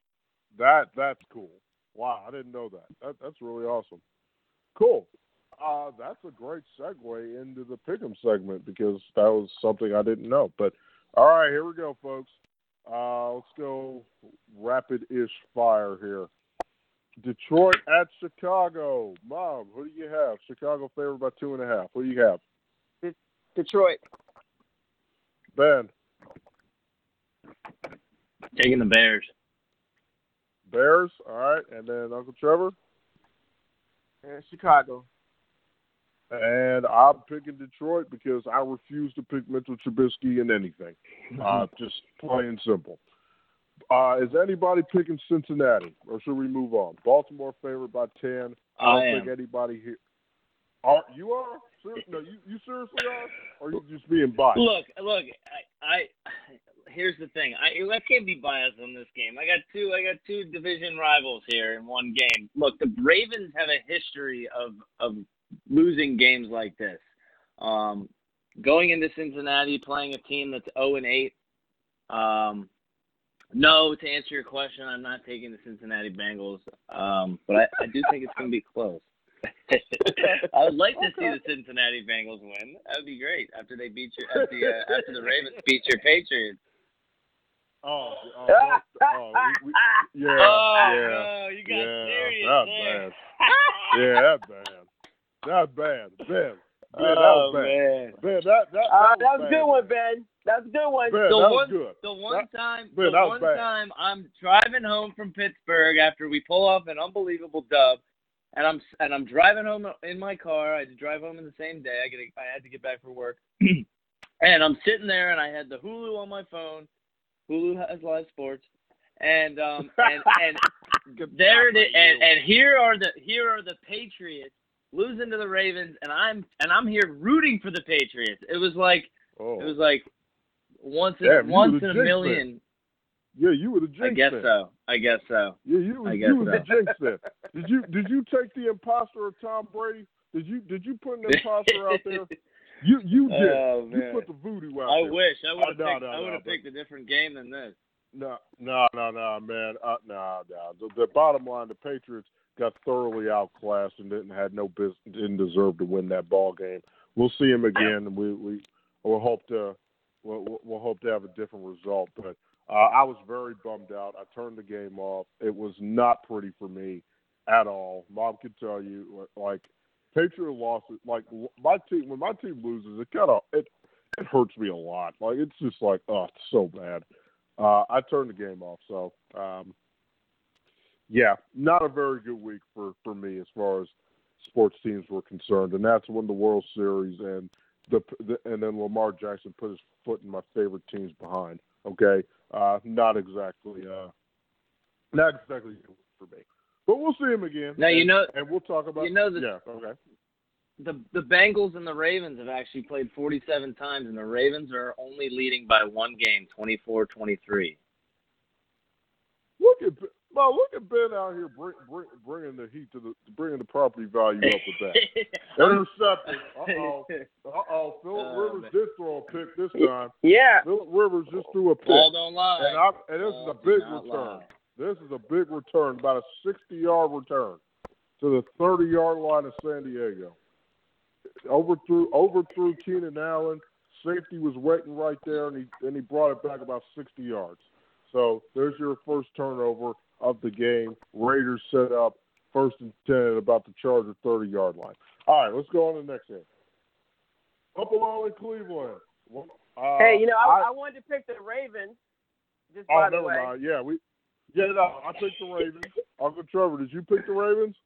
That that's cool. Wow, I didn't know that. that that's really awesome. Cool. Uh, that's a great segue into the pick'em segment because that was something I didn't know. But all right, here we go, folks. Uh, let's go rapid-ish fire here. Detroit at Chicago. Mom, who do you have? Chicago favored by two and a half. Who do you have? Detroit. Ben. Taking the Bears. Bears. All right, and then Uncle Trevor. And Chicago. And I'm picking Detroit because I refuse to pick Mitchell Trubisky in anything. Uh, just plain simple. Uh, is anybody picking Cincinnati, or should we move on? Baltimore favored by ten. I don't am. think anybody here. Are you are? No, you you seriously are? Or are you just being biased? Look, look. I, I here's the thing. I I can't be biased on this game. I got two. I got two division rivals here in one game. Look, the Ravens have a history of of losing games like this. Um, going into Cincinnati, playing a team that's zero and eight. Um, no, to answer your question, I'm not taking the Cincinnati Bengals. Um, but I, I do think it's going to be close. I would like to see the Cincinnati Bengals win. That would be great after they beat your after, the, uh, after the Ravens beat your Patriots. Oh, oh, oh, oh we, we, yeah, oh yeah, no, you got yeah, serious that's bad. Yeah, that's bad. That's bad, Ben. Ben, oh that was bad. man. Ben, that that, Uh, that that was a good one, Ben. That's a good one. Ben, The that was good. The one time, Ben, the one bad. time I'm driving home from Pittsburgh after we pull off an unbelievable dub, and I'm and I'm driving home in my car. I had to drive home in the same day. I get I had to get back for work, and I'm sitting there, and I had the Hulu on my phone. Hulu has live sports, and um and and there it is, and, and here are the here are the Patriots losing to the Ravens, and I'm and I'm here rooting for the Patriots. It was like Oh, it was like once in Damn, once in a million. yeah, you were the jinx. I guess then. so. I guess so. Yeah, you I you was so. the jinx then. Did you did you take the imposter of Tom Brady? Did you did you put an imposter out there? You you did. Oh, you put the voodoo out I there. wish I would have Oh, picked. no, I would no, have but- picked a different game than this. No, no, no, no, man. Uh, no, no. The, the bottom line, the Patriots got thoroughly outclassed and didn't had no business, didn't deserve to win that ball game. We'll see him again, we we we'll hope to we'll, we'll- hope to have a different result. But uh, I was very bummed out. I turned the game off. It was not pretty for me at all. Mom can tell you, like Patriot losses, like my team when my team loses, it kind of it it hurts me a lot. Like it's just like oh, it's so bad. Uh, I turned the game off. So, um, yeah, not a very good week for, for me as far as sports teams were concerned. And that's when the World Series and the, the and then Lamar Jackson put his foot in my favorite teams behind. Okay, uh, not exactly, uh, not exactly good for me. But we'll see him again. Now you know and we'll talk about. you know the- yeah. Okay. the the Bengals and the Ravens have actually played 47 times, and the Ravens are only leading by one game, 24-23. Look at well, look at Ben out here bring, bring, bringing the heat to the bringing the property value up with that. Intercepted. Uh oh. Uh oh. Philip Oh, Rivers man. did throw a pick this time. Yeah. Philip Rivers just threw a pick. Ball don't lie. And, I, and this Ball is a big return. lie. This is a big return, about a 60 yard return to the 30 yard line of San Diego. Overthrew, overthrew Keenan Allen. Safety was waiting right there, and he and he brought it back about 60 yards. So there's your first turnover of the game. Raiders set up first and 10 at about the Charger 30 yard line. All right, let's go on to the next game. Buffalo and Cleveland. Uh, Hey, you know, I, I wanted to pick the Ravens. Just Oh, by the never way. mind. Yeah, we. Yeah, no, I picked the Ravens. Uncle Trevor, did you pick the Ravens?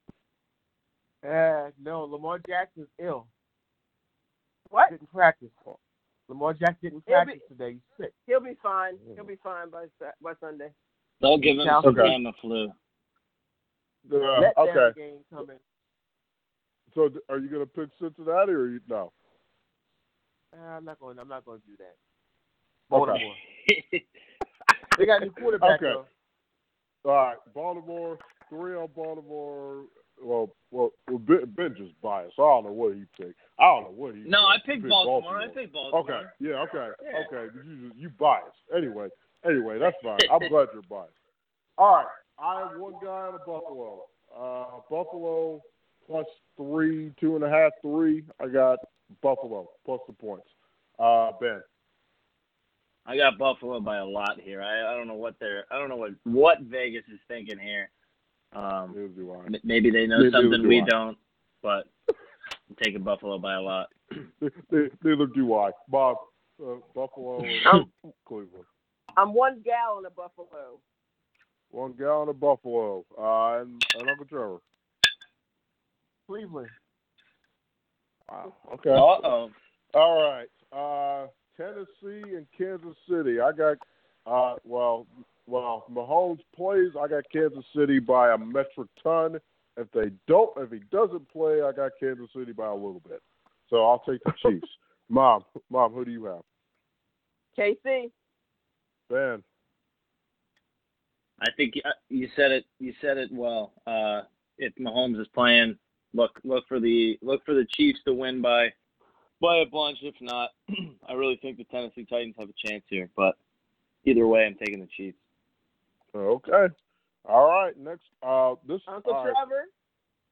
Uh, no, Lamar Jackson's ill. What? Didn't practice. Lamar Jackson didn't He'll practice be- today. He's sick. He'll be fine. He'll be fine by by Sunday. They'll give him Okay. some Tamiflu. Uh, okay. game. So, are you going to pick Cincinnati or you, no? Uh, I'm not going. I'm not going to do that. Okay. Baltimore. They got a new quarterback. Okay. though. All right, Baltimore. Three on Baltimore. Well, well, well ben, ben just biased. I don't know what he picked. I don't know what he. no, I He picked Baltimore. I picked Baltimore. Okay. Yeah. Okay. Yeah. Okay. You you biased. Anyway. Anyway, that's fine. I'm glad you're biased. All right. I have one guy on the Buffalo. Uh, Buffalo plus three, two and a half, three. I got Buffalo plus the points. Uh, Ben. I got Buffalo by a lot here. I, I don't know what they're. I don't know what what Vegas is thinking here. Um, Neither do maybe they know Neither something do we I. don't, but I'm taking Buffalo by a lot. Neither do I. Bob. Uh, Buffalo and Cleveland. I'm one gallon of Buffalo. One gallon of Buffalo. Uh, and, and Uncle Trevor. Cleveland. Wow. Okay. Uh oh. All right. Uh, Tennessee and Kansas City. I got uh, well, well, Mahomes plays. I got Kansas City by a metric ton. If they don't, if he doesn't play, I got Kansas City by a little bit. So I'll take the Chiefs. Mom, mom, who do you have? KC. Ben. I think you- uh, said it. You said it well. Uh, if Mahomes is playing, look look for the look for the Chiefs to win by by a bunch. If not, I really think the Tennessee Titans have a chance here. But either way, I'm taking the Chiefs. Okay. All right. Next. Uh, this. Uncle all right. Trevor.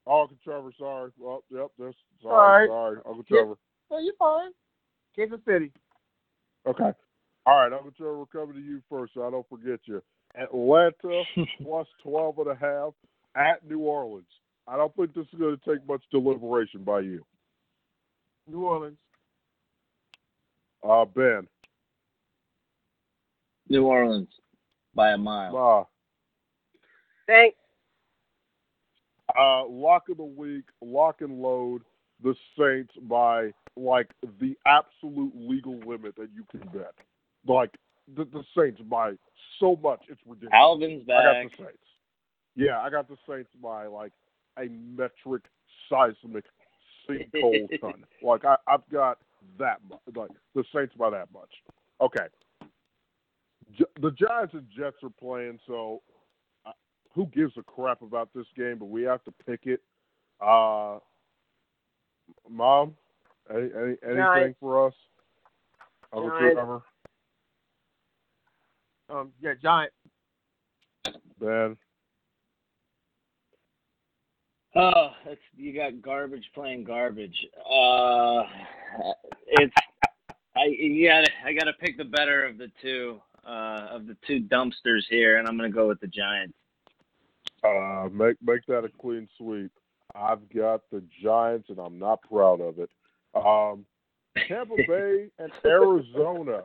Oh, Uncle Trevor. Sorry. Well, yep. This. Sorry. All right. Sorry, Uncle Yeah. Trevor. Oh, you're fine. Kansas City. Okay. All right, Uncle Trevor, we're coming to you first, so I don't forget you. Atlanta plus 12 and a half at New Orleans. I don't think this is going to take much deliberation by you. New Orleans. Uh, Ben. New Orleans by a mile. Uh, Thanks. uh, lock of the week, lock and load the Saints by like the absolute legal limit that you can bet. Like the, the Saints by so much, it's ridiculous. Alvin's I got back. the Saints. Yeah, I got the Saints by like a metric seismic see Cole ton. Like I, I've got that much. Like the Saints by that much. Okay. Gi- The Giants and Jets are playing, so uh, who gives a crap about this game? But we have to pick it. Uh, Mom, any, any, anything Giants. for us? Uncle Giants. Trevor, Um, yeah, Giant. Ben. Oh, it's you got garbage playing garbage. Uh, it's I you gotta I gotta pick the better of the two uh of the two dumpsters here, and I'm gonna go with the Giants. Uh, make make that a clean sweep. I've got the Giants, and I'm not proud of it. Um, Tampa Bay and Arizona.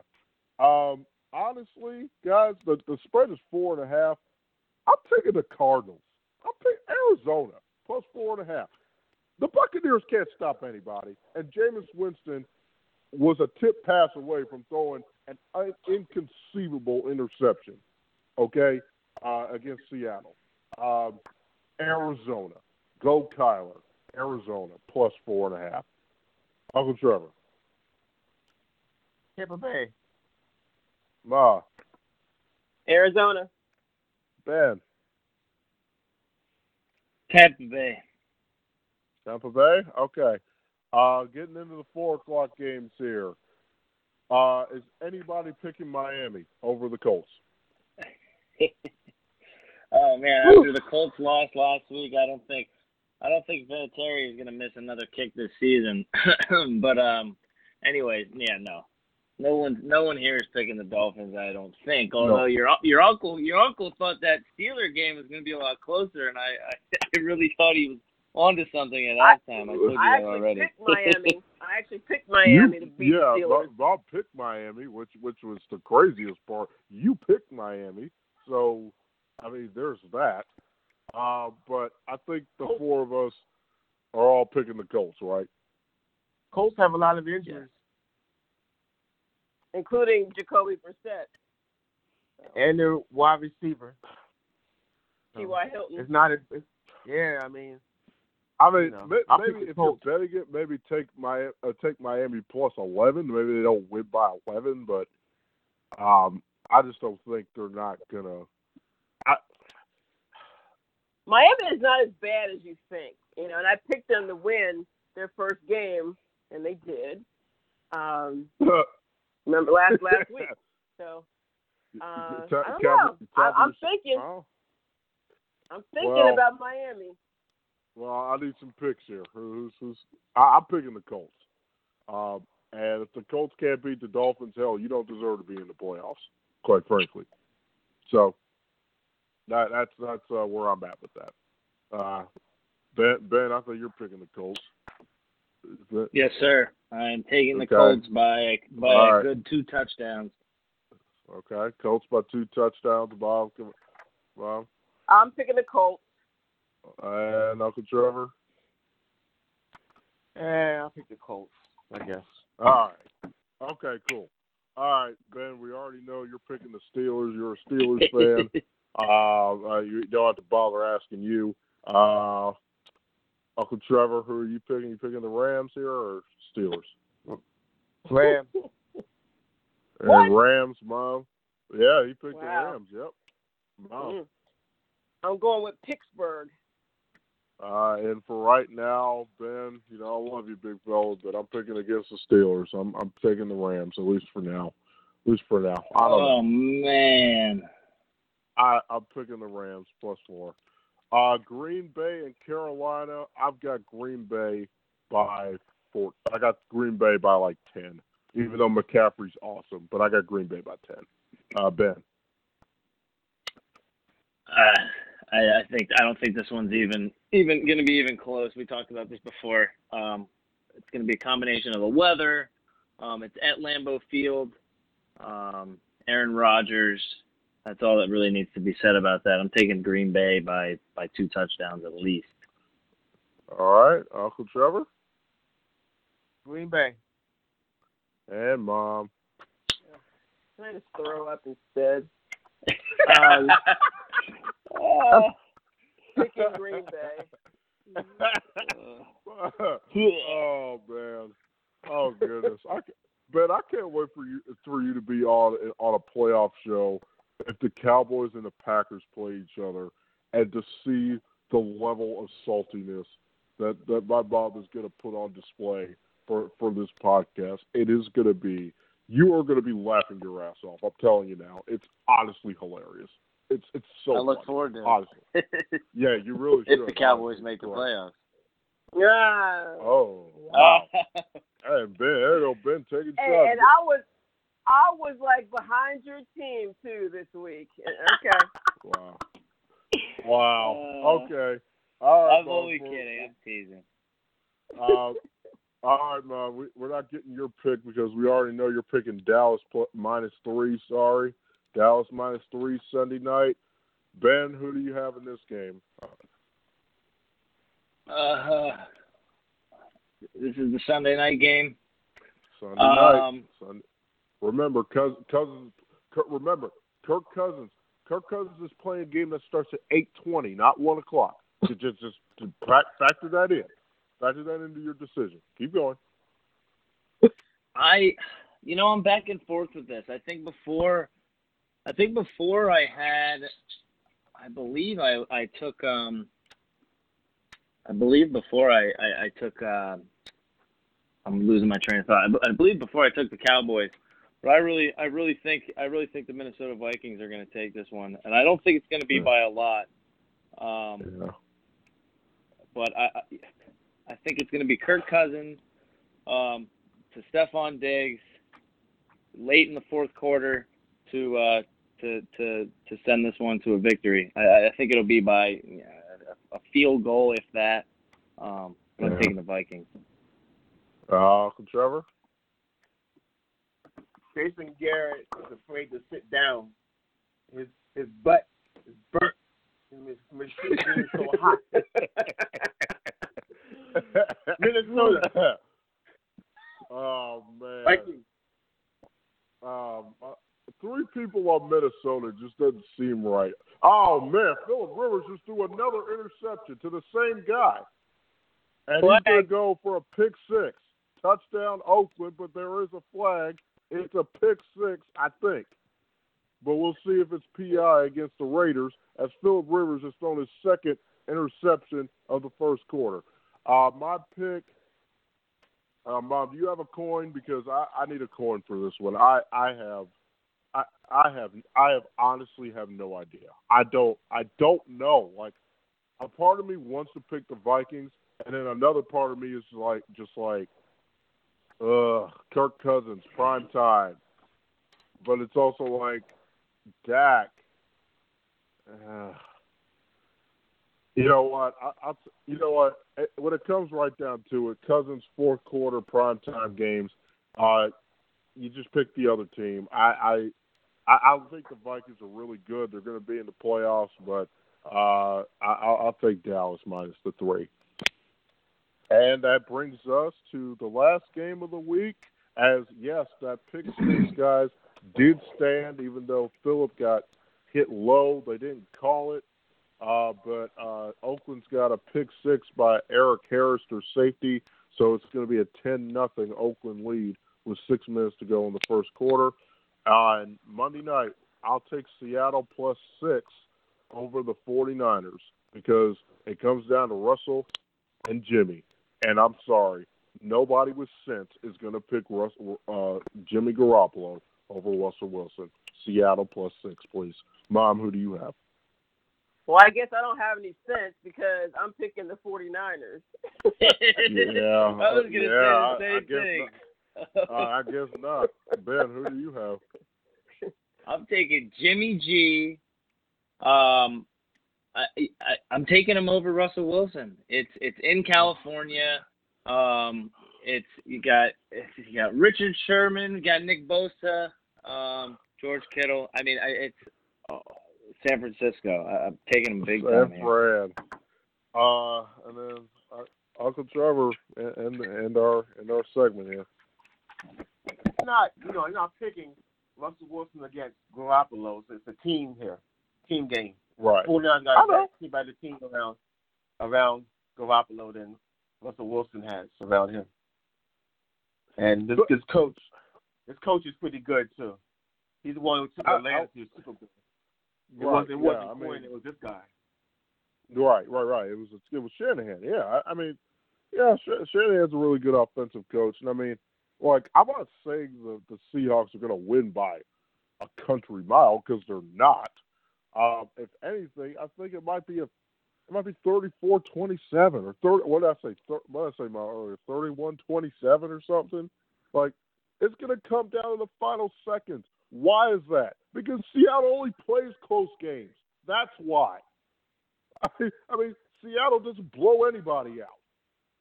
Um, honestly, guys, the the spread is four and a half. I'm picking the Cardinals. I'm picking Arizona plus four and a half. The Buccaneers can't stop anybody, and Jameis Winston was a tip pass away from throwing an inconceivable interception. Okay, uh, against Seattle. Um, Arizona. Go Kyler. Arizona plus four and a half. Uncle Trevor. Tampa Bay. Ma. Arizona. Ben. Tampa Bay. Tampa Bay? Okay. Uh, getting into the four o'clock games here. Uh, is anybody picking Miami over the Colts? Oh man, after the Colts lost last week, I don't think I don't think Vinatieri is gonna miss another kick this season. but um, anyways, yeah, no, no one, no one here is picking the Dolphins. I don't think. Although your your uncle your uncle thought that Steeler game was gonna be a lot closer, and I I really thought he was onto something at I- halftime. I told you I that actually already. picked Miami. I actually picked Miami to beat yeah, the Steelers. Bob, Bob picked Miami, which which was the craziest part. You picked Miami, so I mean, there's that. Uh, but I think the four of us are all picking the Colts, right? Colts have a lot of injuries, including Jacoby Brissett, and their wide receiver. T.Y. Hilton. It's not. A, it's, yeah, I mean, I mean, You know, may- maybe if you're Colts. betting it, maybe take my uh, take Miami plus eleven. Maybe they don't win by eleven, but um, I just don't think they're not gonna. Miami is not as bad as you think, you know. And I picked them to win their first game, and they did. Um, remember last last week. So uh, I don't know. I, I'm thinking. Oh, I'm thinking Well- about Miami. well, I need some picks here. Who's, who's, I, I'm picking the Colts. Um, and if the Colts can't beat the Dolphins, hell, you don't deserve to be in the playoffs, quite frankly. So that that's that's uh, where I'm at with that. Uh, Ben, Ben, I think you're picking the Colts. Is that- Yes, sir. I'm taking the Colts by by All a right. good two touchdowns. Okay, Colts by two touchdowns. Bob, come- Bob, I'm picking the Colts. and Uncle Trevor. eh, I'll pick the Colts. I guess. All right. Okay, cool. All right, Ben. We already know you're picking the Steelers. You're a Steelers fan. uh, uh, you don't have to bother asking you. Uh, Uncle Trevor, who are you picking? You picking the Rams here or Steelers? Rams. What? And Rams, mom. Yeah, he picked the Rams. Yep. Mom. Mm. I'm going with Pittsburgh. Uh, and for right now, Ben, you know I love you, big fella, but I'm picking against the Steelers. I'm I'm taking the Rams at least for now. At least for now. I don't know. Oh man. I I'm picking the Rams plus four. Uh, Green Bay and Carolina. I've got Green Bay by four. I got Green Bay by like ten. Even though McCaffrey's awesome, but I got Green Bay by ten. Uh, ben. Uh, I, I think I don't think this one's even even going to be even close. We talked about this before. Um, it's going to be a combination of the weather. Um, it's at Lambeau Field. Um, Aaron Rodgers. That's all that really needs to be said about that. I'm taking Green Bay by by two touchdowns at least. All right, Uncle Trevor Green Bay. and Mom. Can I just throw up instead? Um, Oh, picking Green Bay. oh man. Oh goodness. I can, Ben, I can't wait for you for you to be on on a playoff show if the Cowboys and the Packers play each other and to see the level of saltiness that that my mom is going to put on display for for this podcast. It is going to be you are going to be laughing your ass off. I'm telling you now. It's honestly hilarious. It's it's so. I look funny, forward to it. honestly. Yeah, you really should. if the Cowboys make the playoffs. Yeah. Oh wow! hey Ben, there you go, Ben taking And, shots. and I was, I was like behind your team too this week. Okay. Wow. Wow. Uh, okay. All right. I'm Mom, only kidding. I'm teasing. Uh, all right, Mom. We, we're not getting your pick because we already know you're picking Dallas minus three. Sorry, Dallas minus three Sunday night. Ben, who do you have in this game? Uh, this is the Sunday night game. Sunday night. Um, Sunday. Remember, Cousins. Cousins remember, Kirk Cousins. Kirk Cousins is playing a game that starts at eight twenty, not one o'clock. To just just to factor that in. Factor that into your decision. Keep going. I, you know, I'm back and forth with this. I think before, I think before I had, I believe I I took um, I believe before I I, I took um, I'm losing my train of thought. I believe before I took the Cowboys, but I really I really think I really think the Minnesota Vikings are going to take this one, and I don't think it's going to be Yeah. by a lot. Um, Yeah. but I, I think it's going to be Kirk Cousins um, to Stefon Diggs late in the fourth quarter to uh, to to to send this one to a victory. I, I think it'll be by a, field goal, if that. Um, I'm Yeah. taking the Vikings. Uh, Trevor. Jason Garrett is afraid to sit down. His his butt is burnt. His machine is so hot. Minnesota. oh man. Vikings. Um, uh, three people on Minnesota just doesn't seem right. Oh man, Philip Rivers just threw another interception to the same guy, and he's gonna go for a pick six, touchdown Oakland. But there is a flag. It's a pick six, I think. But we'll see if it's PI against the Raiders, as Philip Rivers has thrown his second interception of the first quarter. Uh, my pick. Uh, Mom, do you have a coin? Because I, I need a coin for this one. I, I have, I, I have, I have honestly have no idea. I don't, I don't know. Like, a part of me wants to pick the Vikings, and then another part of me is like, just like, ugh, Kirk Cousins, prime time. But it's also like, Dak. Uh, you know what? I, I, you know what? When it comes right down to it, Cousins fourth quarter primetime games, uh, you just pick the other team. I, I, I, I think the Vikings are really good. They're going to be in the playoffs, but uh, I, I'll, I'll take Dallas minus the three. And that brings us to the last game of the week. As yes, that pick six guys did stand, even though Philip got hit low. They didn't call it. Uh, but uh, Oakland's got a pick six by Erik Harris, their safety, so it's going to be a ten nothing Oakland lead with six minutes to go in the first quarter. Uh, and Monday night, I'll take Seattle plus six over the 49ers because it comes down to Russell and Jimmy. And I'm sorry, nobody with sense is going to pick Russell, uh, Jimmy Garoppolo over Russell Wilson. Seattle plus six, please. Mom, who do you have? Well, I guess I don't have any sense because I'm picking the 49ers. Yeah, I was gonna yeah, say I- I the guess same thing. Uh, I guess not. Ben, who do you have? I'm taking Jimmy G. Um, I, I I'm taking him over Russell Wilson. It's it's in California. Um, it's you got you got Richard Sherman, you got Nick Bosa, um, George Kittle. I mean, I, it's oh, San Francisco. I, I'm taking him big time San here. Fran. Uh, and then uh, Uncle Trevor and, and and our and our segment here. It's not, you know, you're not picking Russell Wilson against Garoppolo. So it's a team here, team game. Right. 49 I got know. to by the team around, around Garoppolo than Russell Wilson has around him. And this, this coach, this coach is pretty good too. He's the one who took I- Atlanta to the Super Bowl. It Right, wasn't, it yeah, wasn't I mean- it was this guy. Right, right, right. It was it was Shanahan. Yeah, I, I mean, yeah, Sh- Shanahan's a really good offensive coach, and I mean, like I'm not saying the the Seahawks are going to win by a country mile because they're not. Um, if anything, I think it might be a it might be 34-27 or 30. What did I say? Thir- what did I say? My earlier 31-27 or something. Like it's going to come down to the final seconds. Why is that? Because Seattle only plays close games. That's why. I mean, I mean, Seattle doesn't blow anybody out.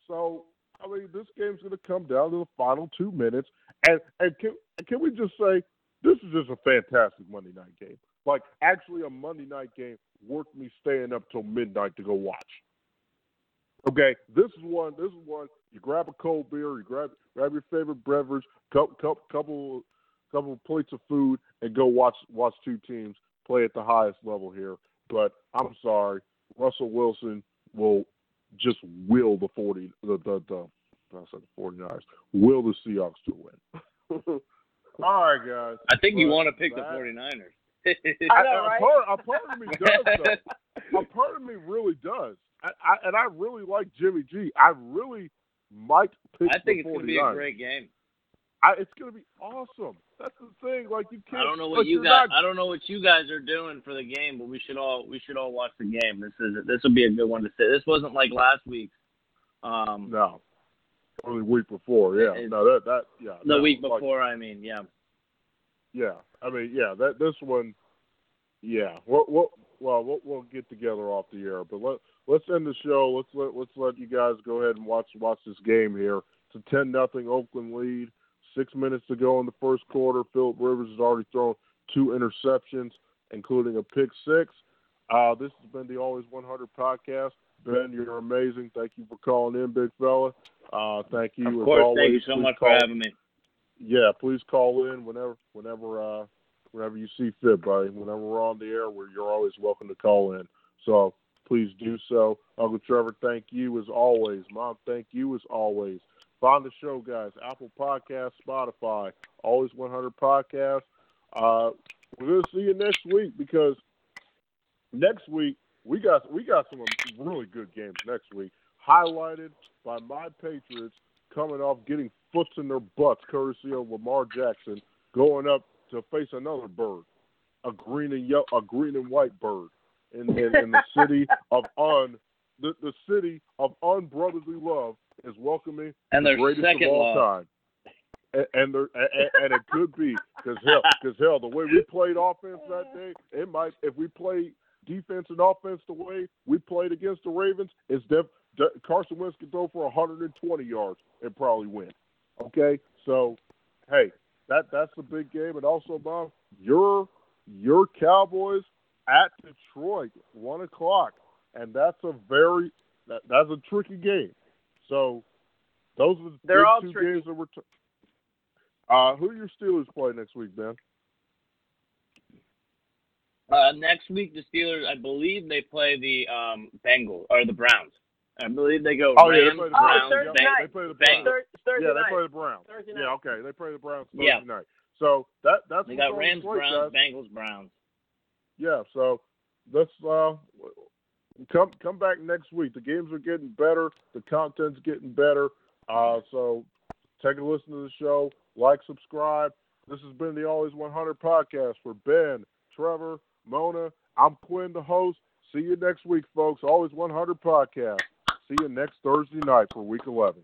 So, I mean, this game's going to come down to the final two minutes. And and can can we just say this is just a fantastic Monday night game? Like, actually, a Monday night game worth me staying up till midnight to go watch. Okay, this is one. This is one. You grab a cold beer, you grab grab your favorite beverage, couple couple couple, couple plates of food, and go watch watch two teams play at the highest level here. But I'm sorry, Russell Wilson will just will the forty the the, the I said the 49ers will the Seahawks to win. All right, guys. I think you want to pick the that- 49ers. I know, a right? part, a part of me does though. a part of me really does. I, I, and I really like Jimmy G. I really might pick I think the it's going to be a great game. I, it's going to be awesome. That's the thing. Like you can't. I don't know what you you're guys. not- I don't know what you guys are doing for the game, but we should all we should all watch the game. This is this will be a good one to see. This wasn't like last week's. Um, No. Or the week before, yeah. It- no, that that yeah. the that week was like- before, I mean, yeah. Yeah, I mean, yeah. That this one, yeah. We'll, we'll, well, we'll we'll get together off the air, but let let's end the show. Let's let let's let you guys go ahead and watch watch this game here. It's a ten nothing Oakland lead. Six minutes to go in the first quarter. Philip Rivers has already thrown two interceptions, including a pick six. Uh, this has been the Always 100 podcast. Ben, you're amazing. Thank you for calling in, big fella. Uh, thank you. Of course, thank you so much for having me. Yeah, please call in whenever, whenever, uh, whenever you see fit, buddy. Whenever we're on the air, where you're always welcome to call in. So please do so. Uncle Trevor, thank you as always. Mom, thank you as always. Find the show, guys. Apple Podcast, Spotify, Always 100 Podcast. Uh, we're gonna see you next week because next week we got we got some really good games next week, highlighted by my Patriots coming off getting foots in their butts, courtesy of Lamar Jackson, going up to face another bird, a green and yellow, a green and white bird, in, in, in the city of un, the, the city of unbrotherly love is welcoming And the greatest second of all love. time. And, and, there, and, and it could be because hell, because hell, the way we played offense that day, it might. If we play defense and offense the way we played against the Ravens, it's def, de, Carson Wentz could throw for 120 yards and probably win. Okay, so hey, that that's a big game, and also, Bob, your your Cowboys at Detroit, one o'clock, and that's a very that, that's a tricky game. So those are the They're big all two tricky. games that we're. T- uh, who do your Steelers play next week, Ben? Uh, next week, the Steelers, I believe they play the um, Bengals or the Browns. I believe they go Oh, yeah, they play the Browns, Oh, Thursday Yeah, night. they play the Browns. Thur- Thursday Yeah, they play the Browns. Thursday Yeah, okay, they play the Browns Thursday Yeah. night. So that that's They got Rams, the slate, Browns, guys. Bengals, Browns. Yeah, so let's uh, come come back next week. The games are getting better. The content's getting better. Uh, so take a listen to the show. Like, subscribe. This has been the Always 100 podcast for Ben, Trevor, Mona. I'm Quinn, the host. See you next week, folks. Always 100 podcast. See you next Thursday night for week 11.